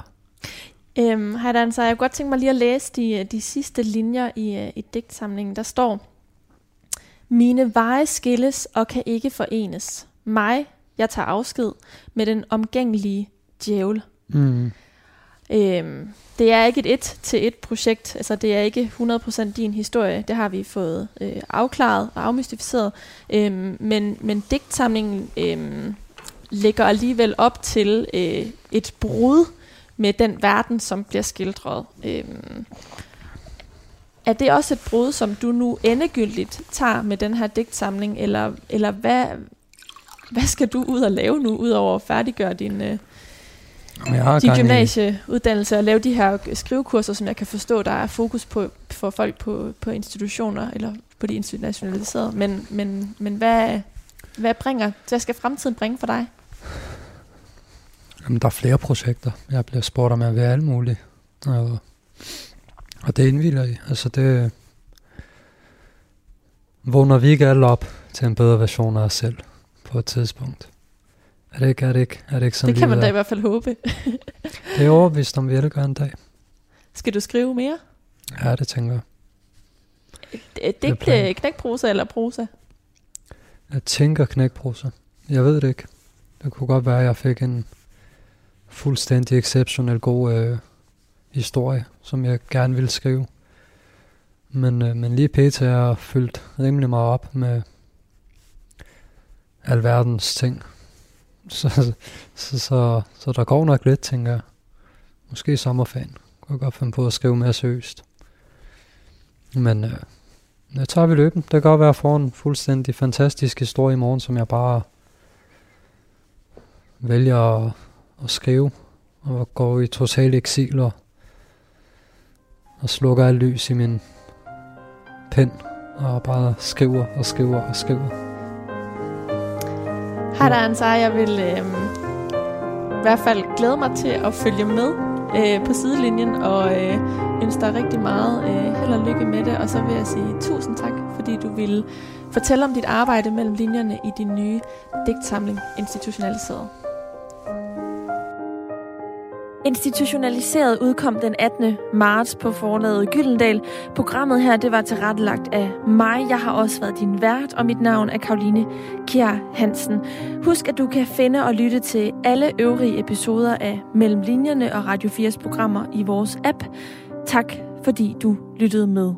Øhm, Heidan, så jeg kunne godt tænke mig lige at læse de, de sidste linjer i, øh, i digtsamlingen. Der står, Mine veje skilles og kan ikke forenes. Mig, jeg tager afsked med den omgængelige djævel. Mm. Øhm, det er ikke et et til et projekt, altså det er ikke 100% din historie, det har vi fået øh, afklaret og afmystificeret, øhm, men, men digtsamlingen øhm, lægger alligevel op til øh, et brud med den verden, som bliver skildret. Øhm, er det også et brud, som du nu endegyldigt tager med den her digtsamling, eller, eller hvad, hvad skal du ud og lave nu, udover at færdiggøre din, øh, din gymnasieuddannelse og lave de her skrivekurser, som jeg kan forstå, der er fokus på for folk på, på institutioner, eller på de internationaliserede. Men, men, men hvad, hvad, bringer, hvad skal fremtiden bringe for dig? Jamen, der er flere projekter. Jeg bliver spurgt om, jeg vil alt muligt. Og, og det indvilder i. Altså, det vågner vi ikke alle op til en bedre version af os selv på et tidspunkt. Er det ikke, er det ikke, er det ikke sådan Det kan man da i hvert fald håbe. <laughs> Det er overvist, om vi vil gøre en dag. Skal du skrive mere? Ja, det tænker jeg. Digte, planen. knækprosa eller prosa? Jeg tænker knækprosa. Jeg ved det ikke. Det kunne godt være, at jeg fik en fuldstændig exceptionel god øh, historie, som jeg gerne ville skrive. Men, øh, men lige pt. er jeg fyldt rimelig meget op med alverdens ting. Så, så, så, så, så der går nok lidt, tænker jeg. Måske sommerferien. Kunne jeg godt finde på at skrive mere seriøst. Men øh, jeg tager vi løben. Det kan godt være, at jeg får en fuldstændig fantastisk historie i morgen, som jeg bare vælger at, at skrive. Og går i total eksil og, og slukker alt lys i min pen. Og bare skriver og skriver og skriver. Hej der, Ansar. Jeg vil øh, i hvert fald glæde mig til at følge med øh, på sidelinjen, og øh, ønsker dig rigtig meget øh, held og lykke med det. Og så vil jeg sige tusind tak, fordi du ville fortælle om dit arbejde mellem linjerne i din nye digtsamling Institutionaliseret. Institutionaliseret udkom den 18. marts på forlaget Gyldendal. Programmet her, det var tilrettelagt af mig. Jeg har også været din vært, og mit navn er Karoline Kjær Hansen. Husk, at du kan finde og lytte til alle øvrige episoder af Mellem Linjerne og Radio 4's programmer i vores app. Tak, fordi du lyttede med.